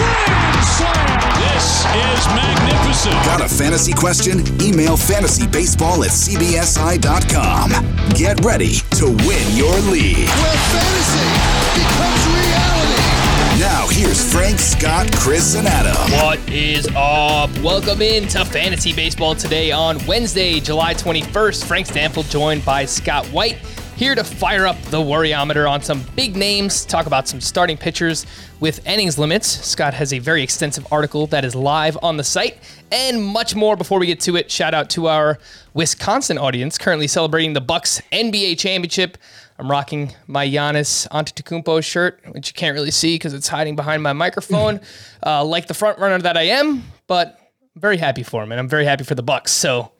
grand slam. This is magnificent. Got a fantasy question? Email fantasybaseball at cbsi.com. Get ready to win your league. where fantasy becomes reality. Now, here's Frank, Scott, Chris, and Adam. What is up? Welcome in to Fantasy Baseball today on Wednesday, July 21st. Frank Stampfl joined by Scott White here to fire up the worryometer on some big names, talk about some starting pitchers with innings limits. Scott has a very extensive article that is live on the site and much more. Before we get to it, shout out to our Wisconsin audience currently celebrating the Bucks NBA championship. I'm rocking my Giannis Antetokounmpo shirt, which you can't really see because it's hiding behind my microphone, uh, like the front runner that I am. But I'm very happy for him, and I'm very happy for the Bucks. So,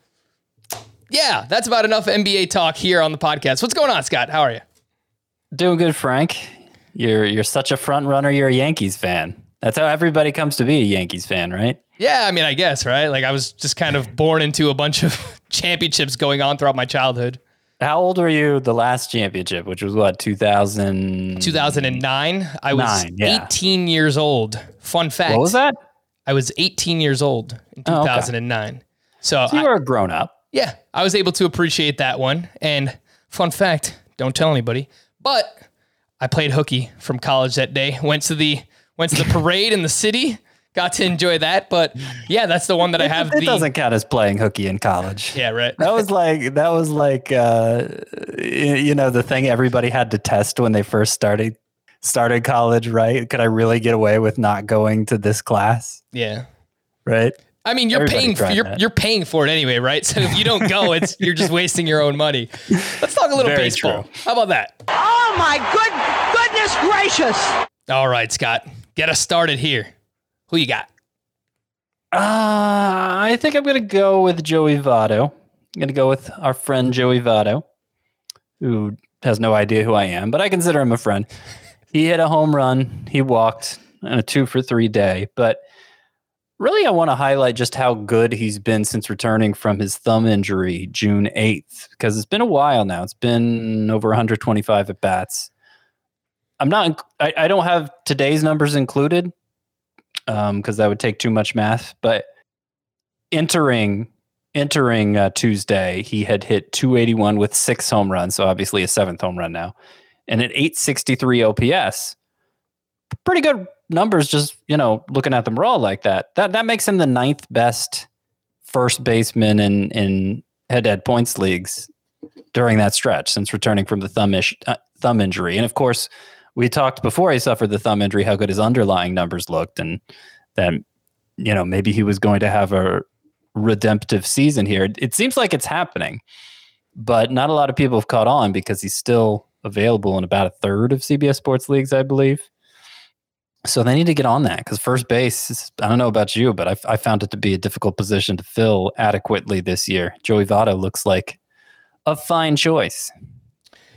yeah, that's about enough NBA talk here on the podcast. What's going on, Scott? How are you? Doing good, Frank. You're you're such a front runner. You're a Yankees fan. That's how everybody comes to be a Yankees fan, right? Yeah, I mean, I guess right. Like I was just kind of born into a bunch of championships going on throughout my childhood. How old were you the last championship, which was what 2000? 2009, I was Nine, yeah. 18 years old. Fun fact. What was that? I was 18 years old in Oh, okay. 2009. So, So you I, were a grown up. Yeah, I was able to appreciate that one. And fun fact, don't tell anybody, but I played hooky from college that day. Went to the went to the parade in the city. Got to enjoy that, but yeah, that's the one that I have. It the doesn't count as playing hooky in college. yeah, right. That was like that was like uh, you know the thing everybody had to test when they first started started college, right? Could I really get away with not going to this class, Yeah. right? I mean, you're Everybody paying for you're, that. you're paying for it anyway, right? So if you don't go, it's you're just wasting your own money. Let's talk a little Very baseball. true. How about that? Oh my good goodness gracious! All right, Scott, get us started here. Who you got? Uh, I think I'm going to go with Joey Votto. I'm going to go with our friend Joey Votto, who has no idea who I am, but I consider him a friend. He hit a home run. He walked on a two for three day. But really, I want to highlight just how good he's been since returning from his thumb injury June 8th, because it's been a while now. It's been over 125 at bats. I'm not, I, I don't have today's numbers included because that would take too much math. But entering entering uh, Tuesday, he had hit 281 with six home runs, so obviously a seventh home run now, and at 863 OPS. Pretty good numbers, just you know, looking at them raw like that. That that makes him the ninth best first baseman in in head to head points leagues during that stretch since returning from the thumb ish, uh, thumb injury. And of course, we talked before he suffered the thumb injury how good his underlying numbers looked, and that you know maybe he was going to have a redemptive season here. It, it seems like it's happening, but not a lot of people have caught on because he's still available in about a third of CBS Sports leagues, I believe. So they need to get on that because first base, is, I don't know about you, but I, I found it to be a difficult position to fill adequately this year. Joey Votto looks like a fine choice.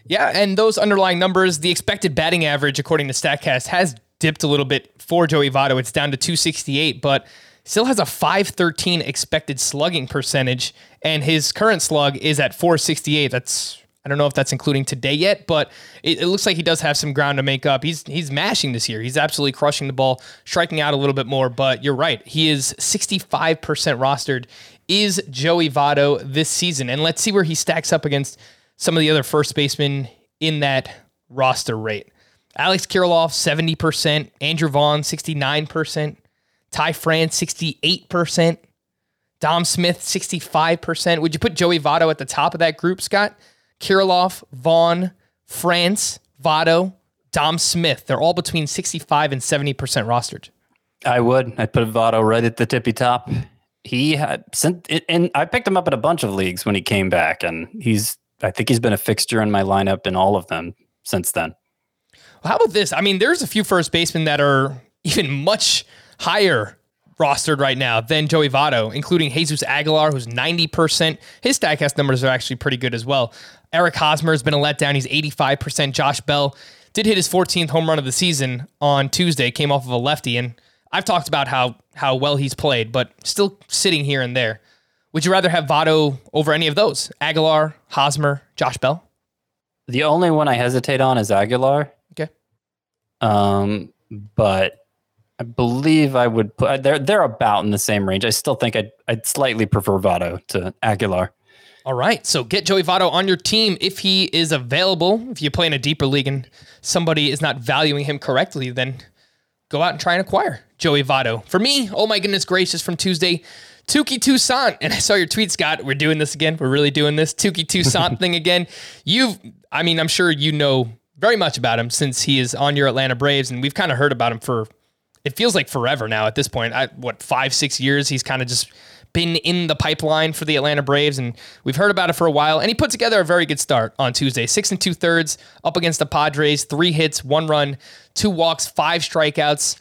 Yeah, and those underlying numbers, the expected batting average, according to StatCast, has dipped a little bit for Joey Votto. It's down to 268, but still has a 513 expected slugging percentage, and his current slug is at 468. That's I don't know if that's including today yet, but it, it looks like he does have some ground to make up. He's he's mashing this year. He's absolutely crushing the ball, striking out a little bit more. But you're right, he is 65% rostered. Is Joey Votto this season? And let's see where he stacks up against some of the other first basemen in that roster rate. Alex Kirilloff, 70%, Andrew Vaughn, 69%, Ty France, 68%. Dom Smith, 65%. Would you put Joey Votto at the top of that group, Scott? Kirilloff, Vaughn, France, Votto, Dom Smith. They're all between 65 and 70% rostered. I would. I'd put Votto right at the tippy top. He had sent, and I picked him up in a bunch of leagues when he came back, and he's. I think he's been a fixture in my lineup in all of them since then. How about this? I mean, there's a few first basemen that are even much higher rostered right now than Joey Votto, including Jesus Aguilar, who's 90%. His StatCast numbers are actually pretty good as well. Eric Hosmer has been a letdown. He's 85%. Josh Bell did hit his 14th home run of the season on Tuesday, came off of a lefty, and I've talked about how how well he's played, but still sitting here and there. Would you rather have Votto over any of those? Aguilar, Hosmer, Josh Bell? The only one I hesitate on is Aguilar. Okay. Um, but I believe I would put they're they're about in the same range. I still think I'd I'd slightly prefer Votto to Aguilar. All right. So get Joey Votto on your team if he is available. If you play in a deeper league and somebody is not valuing him correctly, then go out and try and acquire Joey Votto. For me, oh my goodness gracious, from Tuesday, Touki Toussaint. And I saw your tweet, Scott. We're doing this again. We're really doing this Touki Toussaint thing again. You've, I mean, I'm sure you know very much about him since he is on your Atlanta Braves, and we've kind of heard about him for it feels like forever now at this point. I, what five, six years? He's kind of just been in the pipeline for the Atlanta Braves, and we've heard about it for a while. And he put together a very good start on Tuesday. Six and two thirds up against the Padres, three hits, one run, two walks, five strikeouts,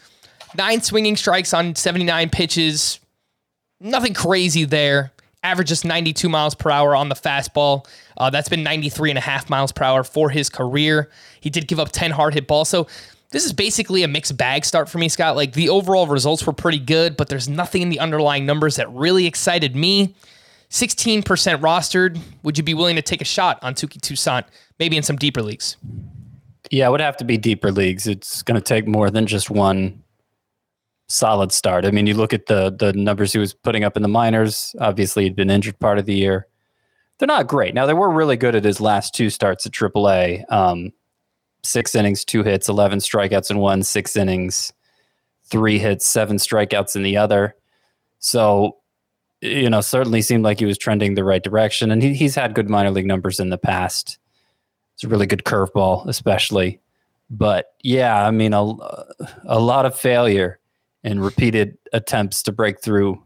nine swinging strikes on 79 pitches. Nothing crazy there. Averages 92 miles per hour on the fastball. Uh, that's been 93 and a half miles per hour for his career. He did give up 10 hard hit balls. So this is basically a mixed bag start for me, Scott. Like the overall results were pretty good, but there's nothing in the underlying numbers that really excited me. 16% rostered. Would you be willing to take a shot on Touki Toussaint, maybe in some deeper leagues? Yeah, it would have to be deeper leagues. It's going to take more than just one solid start. I mean, you look at the the numbers he was putting up in the minors. Obviously, he'd been injured part of the year. They're not great. Now they were really good at his last two starts at AAA. Um, six innings, two hits, 11 strikeouts in one, six innings, three hits, seven strikeouts in the other. So, you know, certainly seemed like he was trending the right direction. And he, he's had good minor league numbers in the past. It's a really good curveball, especially. But yeah, I mean, a, a lot of failure and repeated attempts to break through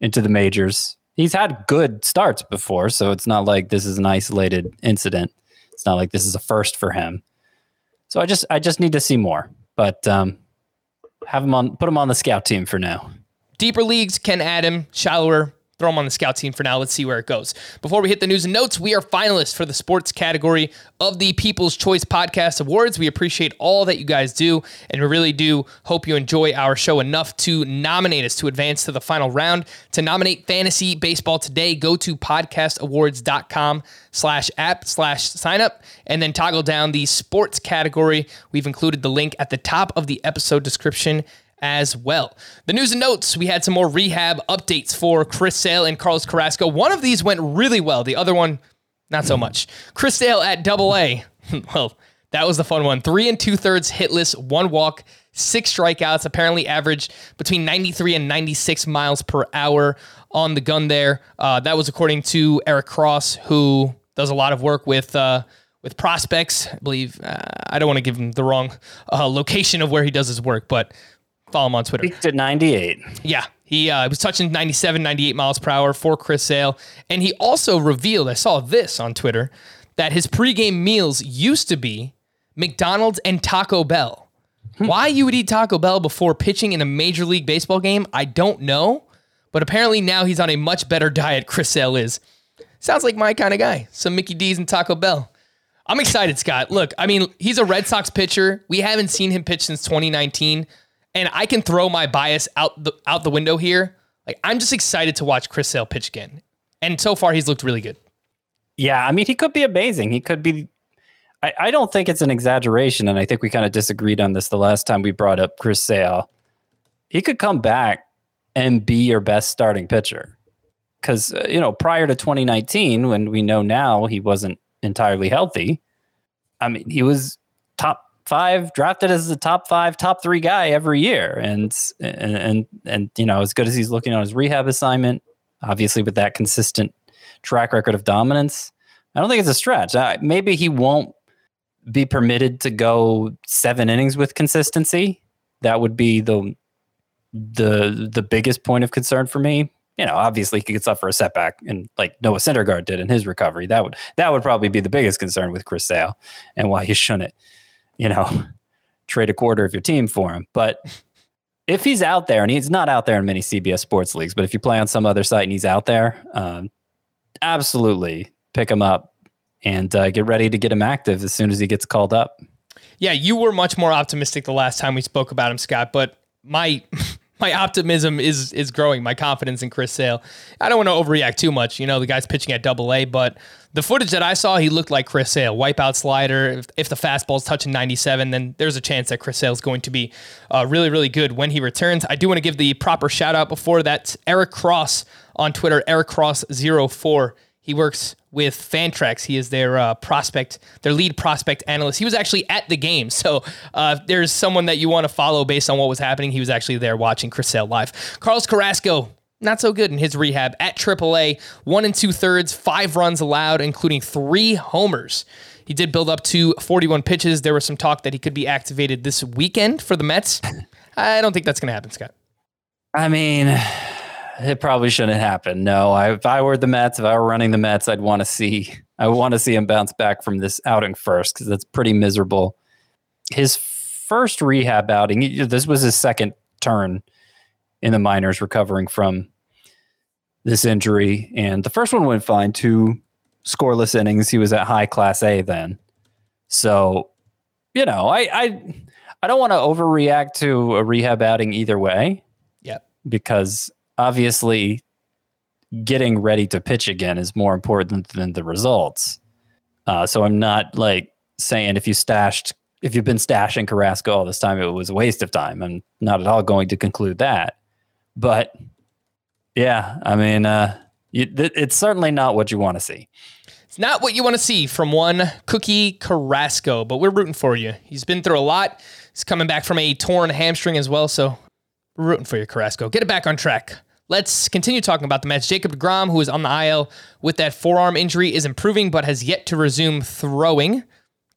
into the majors. He's had good starts before, so it's not like this is an isolated incident. It's not like this is a first for him. So I just I just need to see more, but um, have him on, put him on the scout team for now. Deeper leagues can add him. Shallower throw him on the scout team for now. Let's see where it goes. Before we hit the news and notes, we are finalists for the sports category of the People's Choice Podcast Awards. We appreciate all that you guys do, and we really do hope you enjoy our show enough to nominate us to advance to the final round. To nominate fantasy baseball today, go to podcastawards.com slash app slash sign up and then toggle down the sports category. We've included the link at the top of the episode description as well. The news and notes we had some more rehab updates for Chris Sale and Carlos Carrasco. One of these went really well, the other one, not so much. Chris Sale at double A. well, that was the fun one. Three and two thirds hitless, one walk, six strikeouts, apparently averaged between 93 and 96 miles per hour on the gun there. Uh, that was according to Eric Cross, who does a lot of work with. Uh, with prospects, I believe uh, I don't want to give him the wrong uh, location of where he does his work, but Follow him on Twitter. Peaked at 98. Yeah. He uh, was touching 97, 98 miles per hour for Chris Sale. And he also revealed, I saw this on Twitter, that his pregame meals used to be McDonald's and Taco Bell. Hmm. Why you would eat Taco Bell before pitching in a Major League Baseball game, I don't know. But apparently now he's on a much better diet, Chris Sale is. Sounds like my kind of guy. Some Mickey D's and Taco Bell. I'm excited, Scott. Look, I mean, he's a Red Sox pitcher. We haven't seen him pitch since 2019 and I can throw my bias out the out the window here. Like I'm just excited to watch Chris Sale pitch again. And so far he's looked really good. Yeah, I mean he could be amazing. He could be I, I don't think it's an exaggeration, and I think we kind of disagreed on this the last time we brought up Chris Sale. He could come back and be your best starting pitcher. Because, uh, you know, prior to 2019, when we know now he wasn't entirely healthy, I mean, he was top five, drafted as the top five, top three guy every year. And, and, and, and, you know, as good as he's looking on his rehab assignment, obviously with that consistent track record of dominance, I don't think it's a stretch. Uh, maybe he won't be permitted to go seven innings with consistency. That would be the, the, the biggest point of concern for me you know, obviously he could suffer a setback and like Noah Syndergaard did in his recovery. That would that would probably be the biggest concern with Chris Sale and why he shouldn't, you know, trade a quarter of your team for him. But if he's out there and he's not out there in many CBS sports leagues, but if you play on some other site and he's out there, um, absolutely pick him up and uh, get ready to get him active as soon as he gets called up. Yeah, you were much more optimistic the last time we spoke about him, Scott. But my my optimism is is growing. My confidence in Chris Sale. I don't want to overreact too much. You know, the guy's pitching at Double A, but the footage that I saw, he looked like Chris Sale. Wipeout slider. If, if the fastball's touching 97, then there's a chance that Chris Sale is going to be uh, really, really good when he returns. I do want to give the proper shout out before that. Eric Cross on Twitter, Eric Cross 04 he works with Fantrax. He is their uh, prospect, their lead prospect analyst. He was actually at the game. So uh, there's someone that you want to follow based on what was happening. He was actually there watching Chris Sale live. Carlos Carrasco, not so good in his rehab at AAA. One and two thirds, five runs allowed, including three homers. He did build up to 41 pitches. There was some talk that he could be activated this weekend for the Mets. I don't think that's going to happen, Scott. I mean, it probably shouldn't happen. No, I, if I were the Mets, if I were running the Mets, I'd want to see I want to see him bounce back from this outing first because that's pretty miserable. His first rehab outing, this was his second turn in the minors recovering from this injury, and the first one went fine. Two scoreless innings. He was at high class A then, so you know I I I don't want to overreact to a rehab outing either way. Yep. Because obviously getting ready to pitch again is more important than the results. Uh, so I'm not like saying if you stashed, if you've been stashing Carrasco all this time, it was a waste of time. I'm not at all going to conclude that. But yeah, I mean, uh, you, th- it's certainly not what you want to see. It's not what you want to see from one Cookie Carrasco, but we're rooting for you. He's been through a lot. He's coming back from a torn hamstring as well, so we're rooting for you, Carrasco. Get it back on track. Let's continue talking about the Mets. Jacob DeGrom, who is on the IL with that forearm injury, is improving but has yet to resume throwing.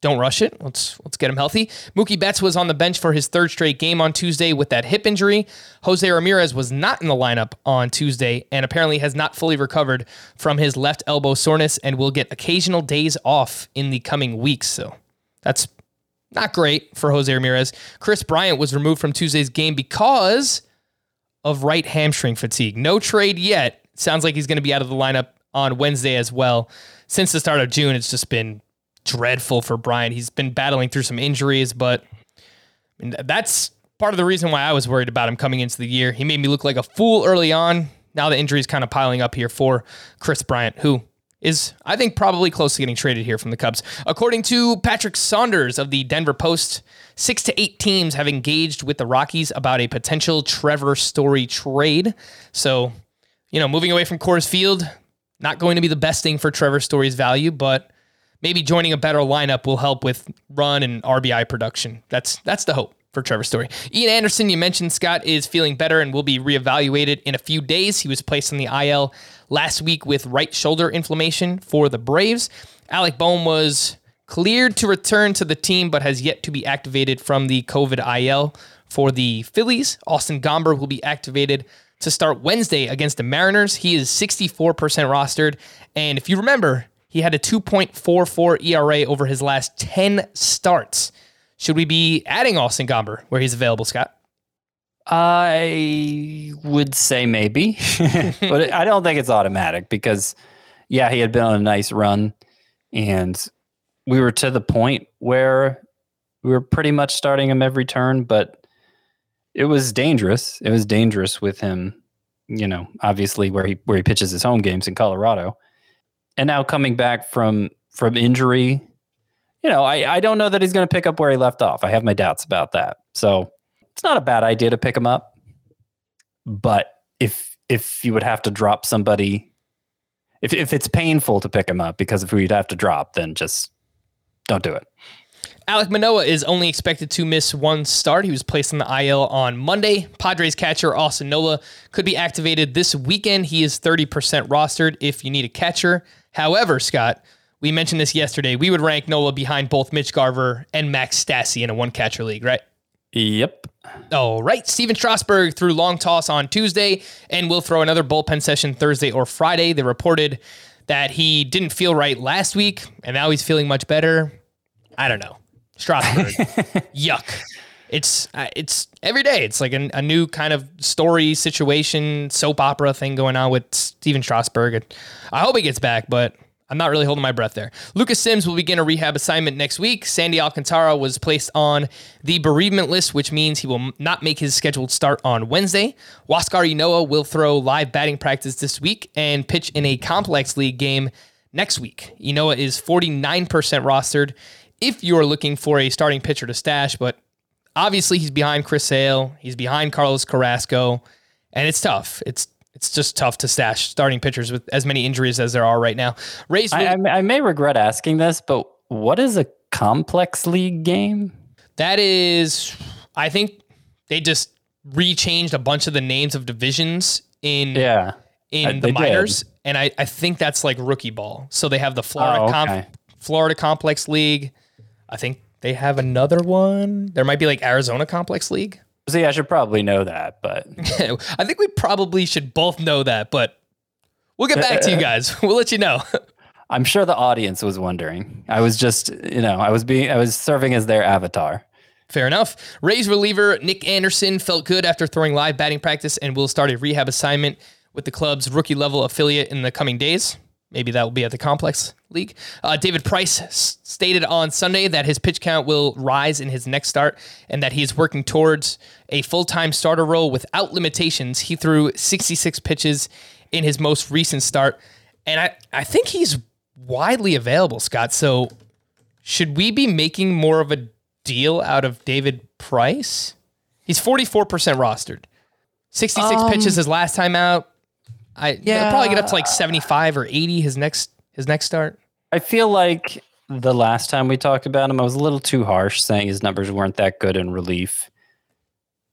Don't rush it. Let's let's get him healthy. Mookie Betts was on the bench for his third straight game on Tuesday with that hip injury. Jose Ramirez was not in the lineup on Tuesday and apparently has not fully recovered from his left elbow soreness and will get occasional days off in the coming weeks. So that's not great for Jose Ramirez. Kris Bryant was removed from Tuesday's game because of right hamstring fatigue. No trade yet. Sounds like he's going to be out of the lineup on Wednesday as well. Since the start of June, it's just been dreadful for Bryant. He's been battling through some injuries, but I mean, that's part of the reason why I was worried about him coming into the year. He made me look like a fool early on. Now the injury is kind of piling up here for Kris Bryant, who is, I think, probably close to getting traded here from the Cubs. According to Patrick Saunders of the Denver Post, six to eight teams have engaged with the Rockies about a potential Trevor Story trade. So, you know, moving away from Coors Field, not going to be the best thing for Trevor Story's value, but maybe joining a better lineup will help with run and RBI production. That's that's the hope for Trevor Story. Ian Anderson, you mentioned Scott is feeling better and will be reevaluated in a few days. He was placed on the IL last week with right shoulder inflammation for the Braves. Alec Bohm was cleared to return to the team, but has yet to be activated from the COVID IL for the Phillies. Austin Gomber will be activated to start Wednesday against the Mariners. He is 64% rostered. And if you remember, he had a 2.44 ERA over his last 10 starts. Should we be adding Austin Gomber where he's available, Scott? I would say maybe, but I don't think it's automatic because, yeah, he had been on a nice run and we were to the point where we were pretty much starting him every turn, but it was dangerous. It was dangerous with him, you know, obviously where he where he pitches his home games in Colorado. And now coming back from from injury, you know, I, I don't know that he's going to pick up where he left off. I have my doubts about that. So it's not a bad idea to pick him up. But if if you would have to drop somebody, if if it's painful to pick him up because if we'd have to drop, then just don't do it. Alek Manoah is only expected to miss one start. He was placed on the IL on Monday. Padres catcher Austin Nola could be activated this weekend. He is 30% rostered if you need a catcher. However, Scott, we mentioned this yesterday. We would rank Nola behind both Mitch Garver and Max Stassi in a one catcher league, right? Yep. All right. Stephen Strasburg threw long toss on Tuesday and will throw another bullpen session Thursday or Friday. They reported that he didn't feel right last week and now he's feeling much better. I don't know. Strasburg. Yuck. It's uh, it's every day. It's like a, a new kind of story, situation, soap opera thing going on with Stephen Strasburg. I hope he gets back, but I'm not really holding my breath there. Lucas Sims will begin a rehab assignment next week. Sandy Alcantara was placed on the bereavement list, which means he will not make his scheduled start on Wednesday. Huascar Ynoa will throw live batting practice this week and pitch in a complex league game next week. Ynoa is 49% rostered if you're looking for a starting pitcher to stash, but obviously he's behind Chris Sale, he's behind Carlos Carrasco, and it's tough. It's it's just tough to stash starting pitchers with as many injuries as there are right now. Rays, I, I, I may regret asking this, but what is a complex league game? that is, I think they just rechanged a bunch of the names of divisions in Yeah. in Uh, the they did. minors, and I, I think that's like rookie ball. So they have the Florida Oh, okay. Florida Complex League. I think they have another one. There might be like Arizona Complex League. See, I should probably know that, but I think we probably should both know that, but we'll get back to you guys. We'll let you know. I'm sure the audience was wondering. I was just, you know, I was being, I was serving as their avatar. Fair enough. Rays reliever Nick Anderson felt good after throwing live batting practice and will start a rehab assignment with the club's rookie level affiliate in the coming days. Maybe that will be at the complex league. Uh, David Price s- stated on Sunday that his pitch count will rise in his next start and that he is working towards a full time starter role without limitations. He threw 66 pitches in his most recent start. And I, I think he's widely available, Scott. So should we be making more of a deal out of David Price? He's 44% rostered. 66 pitches his last time out. I yeah. probably get up to like 75 or 80 his next his next start. I feel like the last time we talked about him, I was a little too harsh saying his numbers weren't that good in relief.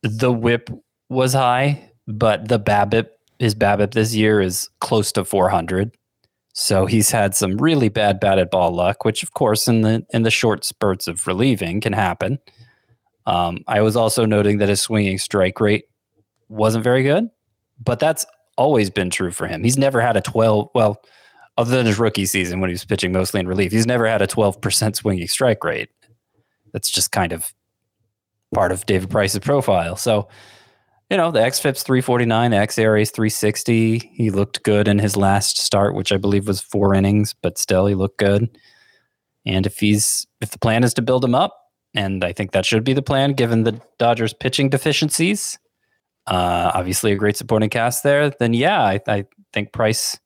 The whip was high, but the BABIP, his BABIP this year is close to 400. So he's had some really bad batted ball luck, which of course in the in the short spurts of relieving can happen. Um, I was also noting that his swinging strike rate wasn't very good, but that's always been true for him. He's never had a 12, well, other than his rookie season when he was pitching mostly in relief, he's never had a 12% swinging strike rate. That's just kind of part of David Price's profile. So, you know, the XFIP's 349, the xERA is 360. He looked good in his last start, which I believe was four innings, but still he looked good. And if he's if the plan is to build him up, and I think that should be the plan given the Dodgers pitching deficiencies, uh, obviously a great supporting cast there, then yeah, I, I think Price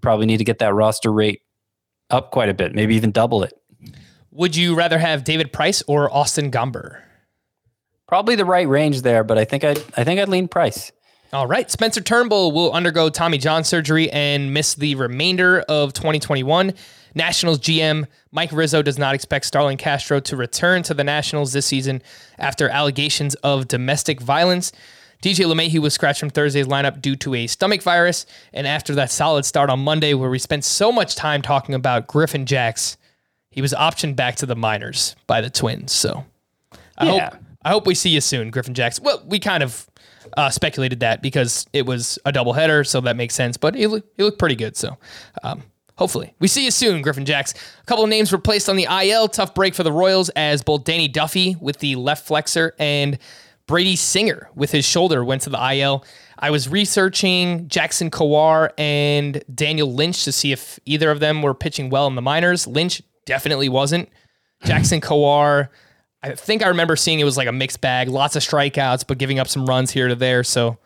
probably need to get that roster rate up quite a bit, maybe even double it. Would you rather have David Price or Austin Gomber? Probably the right range there, but I think I I think I'd lean Price. All right. Spencer Turnbull will undergo Tommy John surgery and miss the remainder of 2021. Nationals GM Mike Rizzo does not expect Starlin Castro to return to the Nationals this season after allegations of domestic violence. DJ LeMahieu was scratched from Thursday's lineup due to a stomach virus. And after that solid start on Monday, where we spent so much time talking about Griffin Jax, he was optioned back to the minors by the Twins. So I Yeah. hope I hope we see you soon, Griffin Jax. Well, we kind of uh, speculated that because it was a doubleheader, so that makes sense. But he, look, he looked pretty good. So um, hopefully we see you soon, Griffin Jax. A couple of names were placed on the IL. Tough break for the Royals as both Danny Duffy with the left flexor and Brady Singer with his shoulder went to the IL. I was researching Jackson Kowar and Daniel Lynch to see if either of them were pitching well in the minors. Lynch definitely wasn't. Jackson Kowar, I think I remember seeing it was like a mixed bag, lots of strikeouts, but giving up some runs here to there. So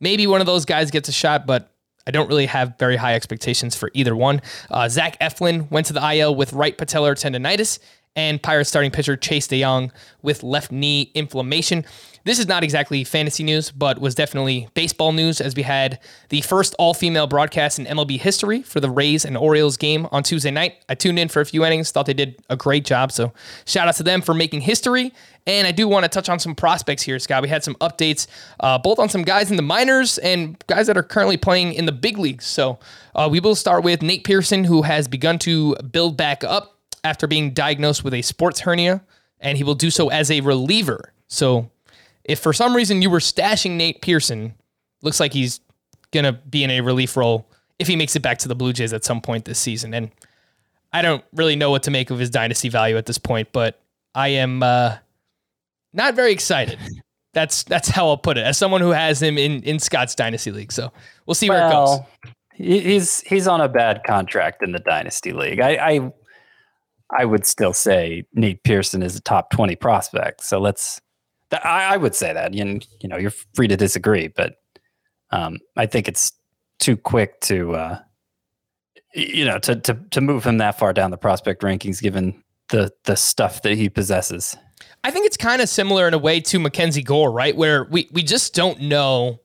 maybe one of those guys gets a shot, but I don't really have very high expectations for either one. Uh, Zach Eflin went to the IL with right patellar tendonitis and Pirates starting pitcher Chase De Jong with left knee inflammation. This is not exactly fantasy news, but was definitely baseball news as we had the first all female broadcast in MLB history for the Rays and Orioles game on Tuesday night. I tuned in for a few innings, thought they did a great job. So shout out to them for making history. And I do want to touch on some prospects here, Scott. We had some updates, uh, both on some guys in the minors and guys that are currently playing in the big leagues. So uh, we will start with Nate Pearson, who has begun to build back up after being diagnosed with a sports hernia, and he will do so as a reliever. So if for some reason you were stashing Nate Pearson, looks like he's going to be in a relief role if he makes it back to the Blue Jays at some point this season. And I don't really know what to make of his dynasty value at this point, but I am uh, not very excited. That's that's how I'll put it. As someone who has him in in Scott's dynasty league, so we'll see where it goes. He's he's on a bad contract in the dynasty league. I, I I would still say Nate Pearson is a top twenty prospect. So let's. I, I would say that, and you know, you're free to disagree, but um, I think it's too quick to, uh, you know, to to to move him that far down the prospect rankings, given the the stuff that he possesses. I think it's kind of similar in a way to Mackenzie Gore, right? Where we we just don't know.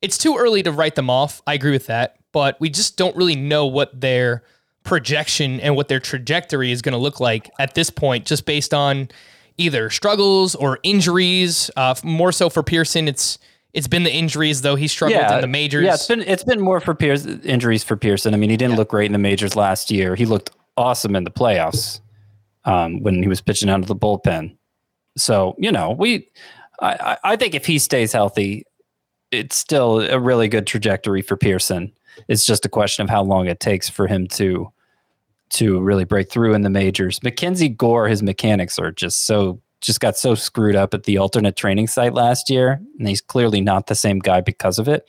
It's too early to write them off. I agree with that, but we just don't really know what their projection and what their trajectory is going to look like at this point, just based on either struggles or injuries. Uh, more so for Pearson, it's it's been the injuries though he struggled Yeah, in the majors. Yeah, it's been it's been more for Pearson injuries for Pearson. I mean, he didn't look great in the majors last year. He looked awesome in the playoffs um, when he was pitching out of the bullpen. So you know, we I I think if he stays healthy, it's still a really good trajectory for Pearson. It's just a question of how long it takes for him to to really break through in the majors. Mackenzie Gore, his mechanics are just so just got so screwed up at the alternate training site last year, and he's clearly not the same guy because of it.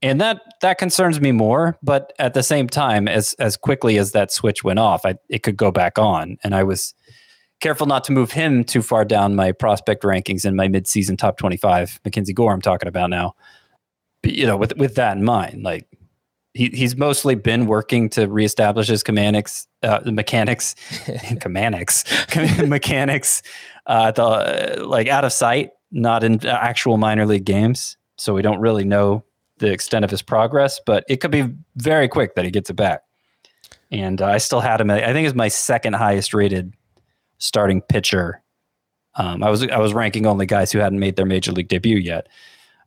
And that that concerns me more, but at the same time, as as quickly as that switch went off, I, it could go back on. And I was careful not to move him too far down my prospect rankings in my midseason top twenty-five. Mackenzie Gore, I'm talking about now. But, you know, with with that in mind, like he, he's mostly been working to reestablish his mechanics, uh, mechanics, mechanics, mechanics, uh, the like out of sight, not in actual minor league games. So we don't really know the extent of his progress, but it could be very quick that he gets it back. And uh, I still had him. I think is my second highest rated starting pitcher. Um, I was I was ranking only guys who hadn't made their major league debut yet.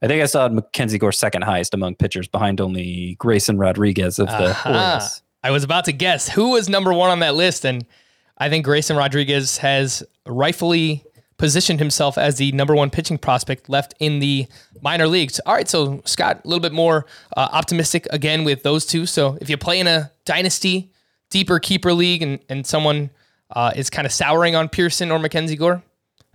I think I saw Mackenzie Gore second highest among pitchers, behind only Grayson Rodriguez of the Aha. Orioles. I was about to guess who was number one on that list, and I think Grayson Rodriguez has rightfully positioned himself as the number one pitching prospect left in the minor leagues. All right, so Scott, a little bit more uh, optimistic again with those two. So if you play in a dynasty, deeper keeper league, and and someone uh, is kind of souring on Pearson or Mackenzie Gore,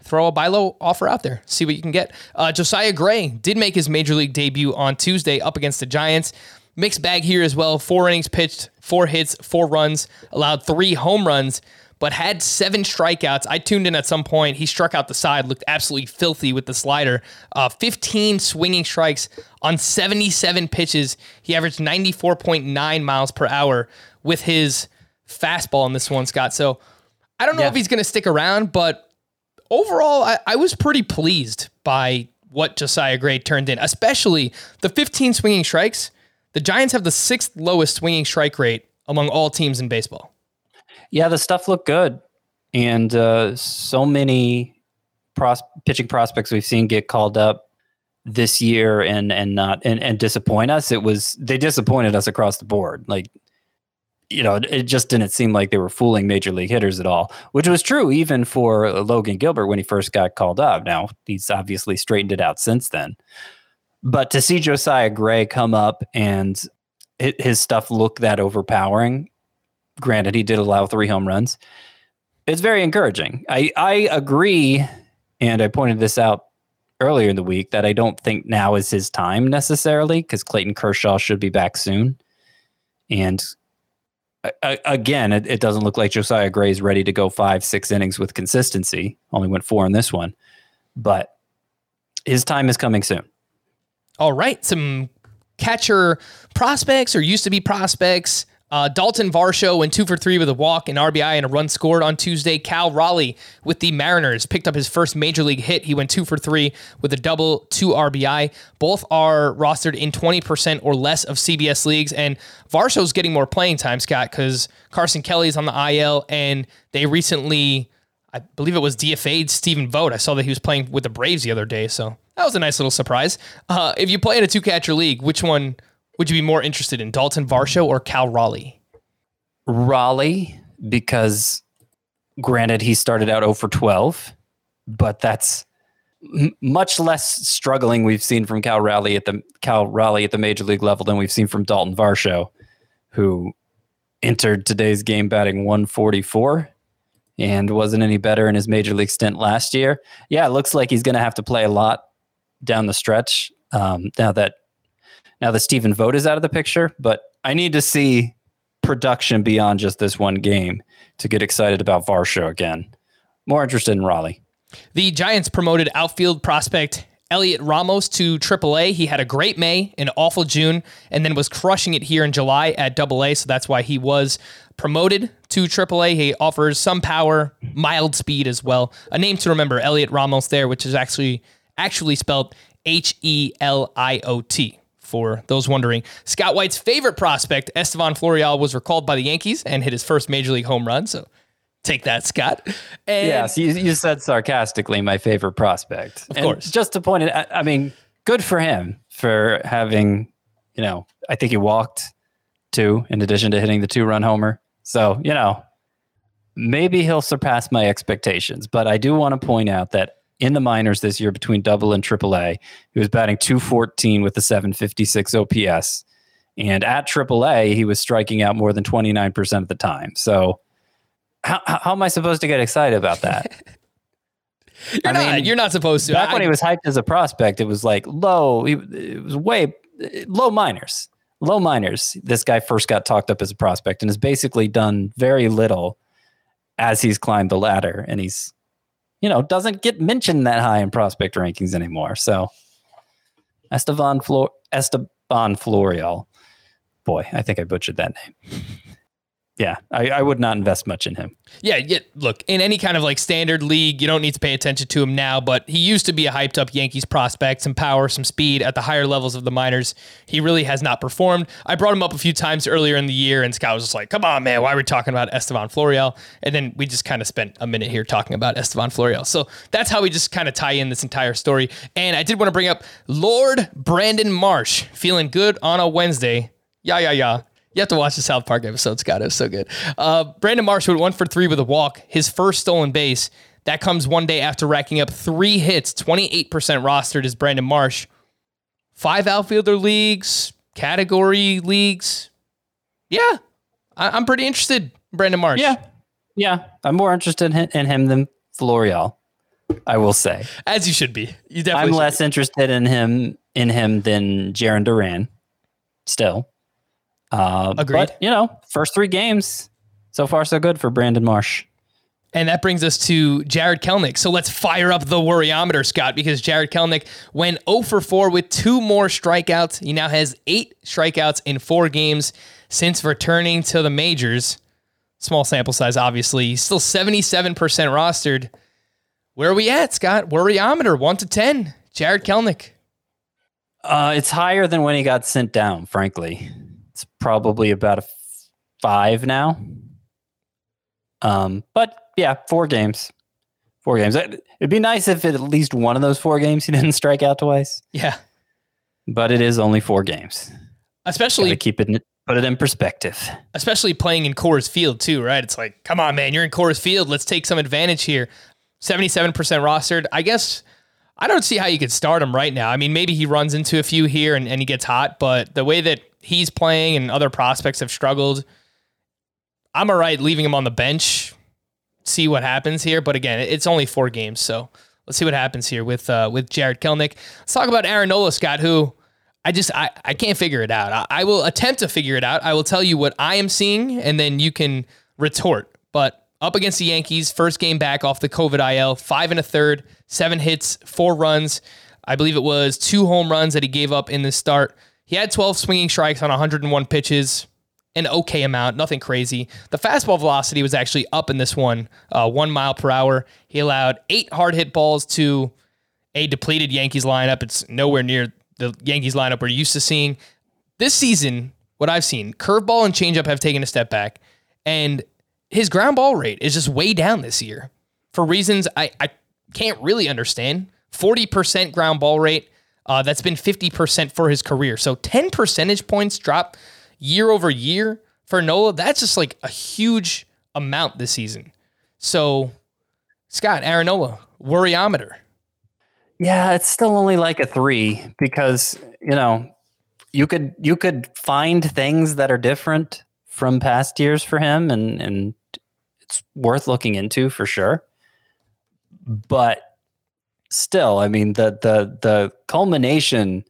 throw a buy low offer out there, see what you can get. Uh, Josiah Gray did make his major league debut on Tuesday up against the Giants. Mixed bag here as well. Four innings pitched, four hits, four runs, allowed three home runs, but had seven strikeouts. I tuned in at some point. He struck out the side, looked absolutely filthy with the slider. Uh, 15 swinging strikes on 77 pitches. He averaged 94.9 miles per hour with his fastball in this one, Scott. So I don't know Yeah. if he's going to stick around, but overall, I, I was pretty pleased by what Josiah Gray turned in, especially the 15 swinging strikes. The Giants have the sixth lowest swinging strike rate among all teams in baseball. Yeah, the stuff looked good, and uh, so many pros- pitching prospects we've seen get called up this year and and not and, and disappoint us. It was they disappointed us across the board. Like you know, it, just didn't seem like they were fooling major league hitters at all, which was true even for Logan Gilbert when he first got called up. Now he's obviously straightened it out since then. But to see Josiah Gray come up and his stuff look that overpowering granted he did allow three home runs it's very encouraging i i agree and i pointed this out earlier in the week that i don't think now is his time necessarily because clayton kershaw should be back soon and again it, it doesn't look like josiah gray is ready to go five six innings with consistency. Only went four in this one. But his time is coming soon. All right, some catcher prospects or used to be prospects Uh, Dalton Varsho went two for three with a walk, an RBI, and a run scored on Tuesday. Cal Raleigh with the Mariners picked up his first major league hit. He went two for three with a double, two RBI. Both are rostered in 20% or less of CBS leagues. And Varsho's getting more playing time, Scott, because Carson Kelly's on the IL, and they recently, I believe it was DFA'd Stephen Vogt. I saw that he was playing with the Braves the other day. So that was a nice little surprise. Uh, if you play in a two catcher league, which one would you be more interested in, Dalton Varsho or Cal Raleigh? Raleigh, because granted, he started out 0 for 12, but that's much less struggling we've seen from Cal Raleigh at the Cal Raleigh at the major league level than we've seen from Dalton Varsho, who entered today's game batting 144 and wasn't any better in his major league stint last year. Yeah, it looks like he's going to have to play a lot down the stretch um, now that now that Stephen Vogt is out of the picture, but I need to see production beyond just this one game to get excited about Varsho again. More interested in Raleigh. The Giants promoted outfield prospect Heliot Ramos to AAA. He had a great May, an awful June, and then was crushing it here in July at AA. So that's why he was promoted to AAA. He offers some power, mild speed as well. A name to remember, Heliot Ramos there, which is actually actually spelled H E L I O T for those wondering. Scott White's favorite prospect, Estevan Florial, was recalled by the Yankees and hit his first major league home run. So take that, Scott. And yes, you, you said sarcastically my favorite prospect. Of And course. just to point it, I, I mean, good for him for having, you know, I think he walked two in addition to hitting the two run homer. So, you know, maybe he'll surpass my expectations. But I do want to point out that in the minors this year between double and triple A, he was batting 214 with a 756 OPS. And at triple A, he was striking out more than 29% of the time. So, how, how am I supposed to get excited about that? you're I not. mean, you're not supposed to. Back I- when he was hyped as a prospect, it was like low. He, it was way low minors, low minors. This guy first got talked up as a prospect and has basically done very little as he's climbed the ladder, and he's you know doesn't get mentioned that high in prospect rankings anymore. So Esteban Flor Esteban Florial, boy, I think I butchered that name. Yeah, I, I would not invest much in him. Yeah, yeah. Look, in any kind of like standard league, you don't need to pay attention to him now. But he used to be a hyped up Yankees prospect, some power, some speed at the higher levels of the minors. He really has not performed. I brought him up a few times earlier in the year, and Scott was just like, "Come on, man, why are we talking about Estevan Florial?" And then we just kind of spent a minute here talking about Estevan Florial. So that's how we just kind of tie in this entire story. And I did want to bring up Lord Brandon Marsh, feeling good on a Wednesday. Yeah, yeah, yeah. You have to watch the South Park episode, Scott. It was so good. Uh, Brandon Marsh went one for three with a walk, his first stolen base. That comes one day after racking up three hits, 28% rostered as Brandon Marsh. Five outfielder leagues, category leagues. Yeah, I- I'm pretty interested in Brandon Marsh. Yeah, yeah. I'm more interested in, him than Florial. I will say. As you should be. You definitely I'm less interested in him in him than Jarren Duran. Still, uh, Agreed. But you know, first three games so far so good for Brandon Marsh. And that brings us to Jarred Kelenic. So let's fire up the worryometer, Scott, because Jarred Kelenic went 0 for 4 with two more strikeouts. He now has eight strikeouts in four games since returning to the majors. Small sample size, obviously. He's still 77% rostered. Where are we at, Scott? Worryometer, 1 to 10. Jarred Kelenic. Uh, it's higher than when he got sent down. Frankly, it's probably about a f- five now. Um, but yeah, four games. Four games. It- It'd be nice if at least one of those four games he didn't strike out twice. Yeah. But it is only four games. Especially Gotta keep it in, put it in perspective. especially playing in Coors Field too, right? It's like, come on, man, you're in Coors Field. Let's take some advantage here. 77% rostered. I guess I don't see how you could start him right now. I mean, maybe he runs into a few here and, and he gets hot, but the way that he's playing and other prospects have struggled, I'm all right leaving him on the bench, see what happens here. But again, it's only four games, so let's see what happens here with uh, with Jarred Kelenic. Let's talk about Aaron Nola, Scott, who I just I, I can't figure it out. I, I will attempt to figure it out. I will tell you what I am seeing, and then you can retort. But up against the Yankees, first game back off the COVID IL, five and a third, seven hits, four runs. I believe it was two home runs that he gave up in the start. He had 12 swinging strikes on 101 pitches, an okay amount, nothing crazy. The fastball velocity was actually up in this one, uh, one mile per hour. He allowed eight hard hit balls to a depleted Yankees lineup. It's nowhere near the Yankees lineup we're used to seeing. This season, what I've seen, curveball and changeup have taken a step back, and his ground ball rate is just way down this year for reasons I, I can't really understand. 40% ground ball rate. Uh, that's been 50% for his career. So 10 percentage points drop year over year for Nola. That's just like a huge amount this season. So, Scott, Aaron Nola, worryometer. Yeah, it's still only like a three because you know you could you could find things that are different from past years for him, and and it's worth looking into for sure. But still, I mean the the the culmination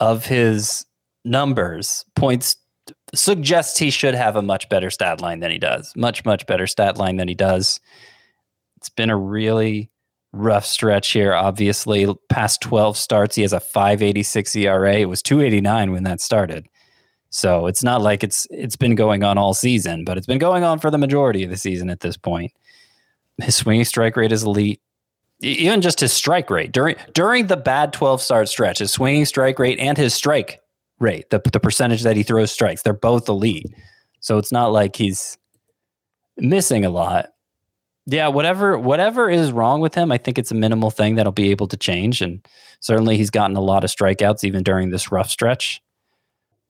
of his numbers points suggests he should have a much better stat line than he does. Much much better stat line than he does. It's been a really rough stretch here. Obviously, past 12 starts, he has a 586 ERA. It was 289 when that started. So it's not like it's it's been going on all season, but it's been going on for the majority of the season at this point. His swinging strike rate is elite. Even just his strike rate during during the bad 12 start stretch, his swinging strike rate and his strike rate, the, the percentage that he throws strikes, they're both elite. So it's not like he's missing a lot yeah, whatever whatever is wrong with him, I think it's a minimal thing that'll be able to change. And certainly he's gotten a lot of strikeouts even during this rough stretch.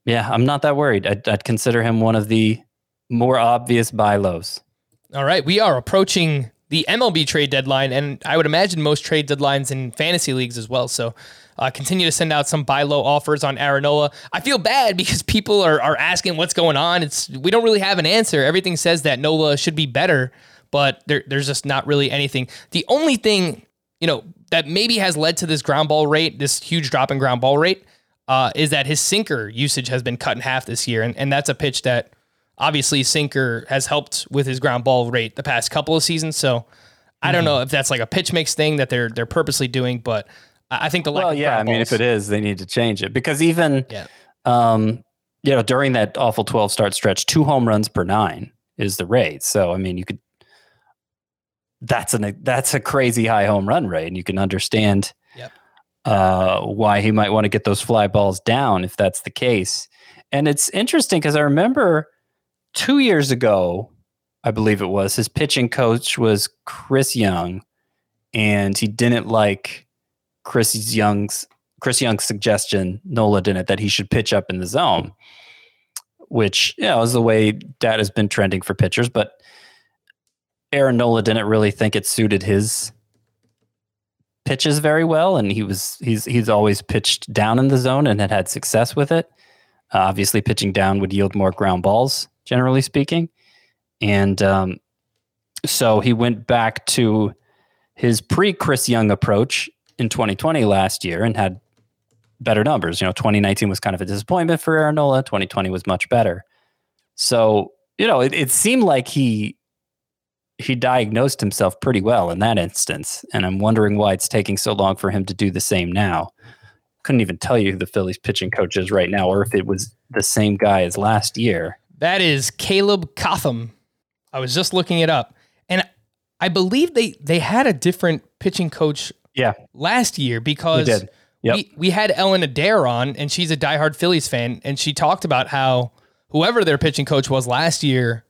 Yeah, I'm not that worried. I'd, I'd consider him one of the more obvious buy lows. All right, we are approaching the MLB trade deadline, and I would imagine most trade deadlines in fantasy leagues as well. So uh, continue to send out some buy low offers on Aaron Nola. I feel bad because people are, are asking what's going on. It's we don't really have an answer. Everything says that Nola should be better but there, there's just not really anything. The only thing, you know, that maybe has led to this ground ball rate, this huge drop in ground ball rate, uh, is that his sinker usage has been cut in half this year. And, and that's a pitch that obviously sinker has helped with his ground ball rate the past couple of seasons. So I don't mm-hmm. know if that's like a pitch mix thing that they're they're purposely doing, but I think the well, yeah, I mean, if it is, they need to change it because even, yeah. um, you know, during that awful twelve start stretch, two home runs per nine is the rate. So I mean, you could that's an that's a crazy high home run rate, and you can understand yep. uh, why he might want to get those fly balls down if that's the case. And it's interesting because I remember two years ago, I believe it was his pitching coach was Chris Young, and he didn't like Chris Young's Chris Young's suggestion. Nola didn't that he should pitch up in the zone, which you know is the way that has been trending for pitchers, but Aaron Nola didn't really think it suited his pitches very well, and he was he's he's always pitched down in the zone and had had success with it. Uh, obviously, pitching down would yield more ground balls, generally speaking, and um, so he went back to his pre Chris Young approach in 2020 last year and had better numbers. You know, 2019 was kind of a disappointment for Aaron Nola. 2020 was much better. So you know, it, it seemed like he he diagnosed himself pretty well in that instance, and I'm wondering why it's taking so long for him to do the same now. Couldn't even tell you who the Phillies pitching coach is right now, or if it was the same guy as last year. That is Caleb Cotham. I was just looking it up, and I believe they they had a different pitching coach. Yeah, last year because yep. we we had Ellen Adair on, and she's a diehard Phillies fan, and she talked about how whoever their pitching coach was last year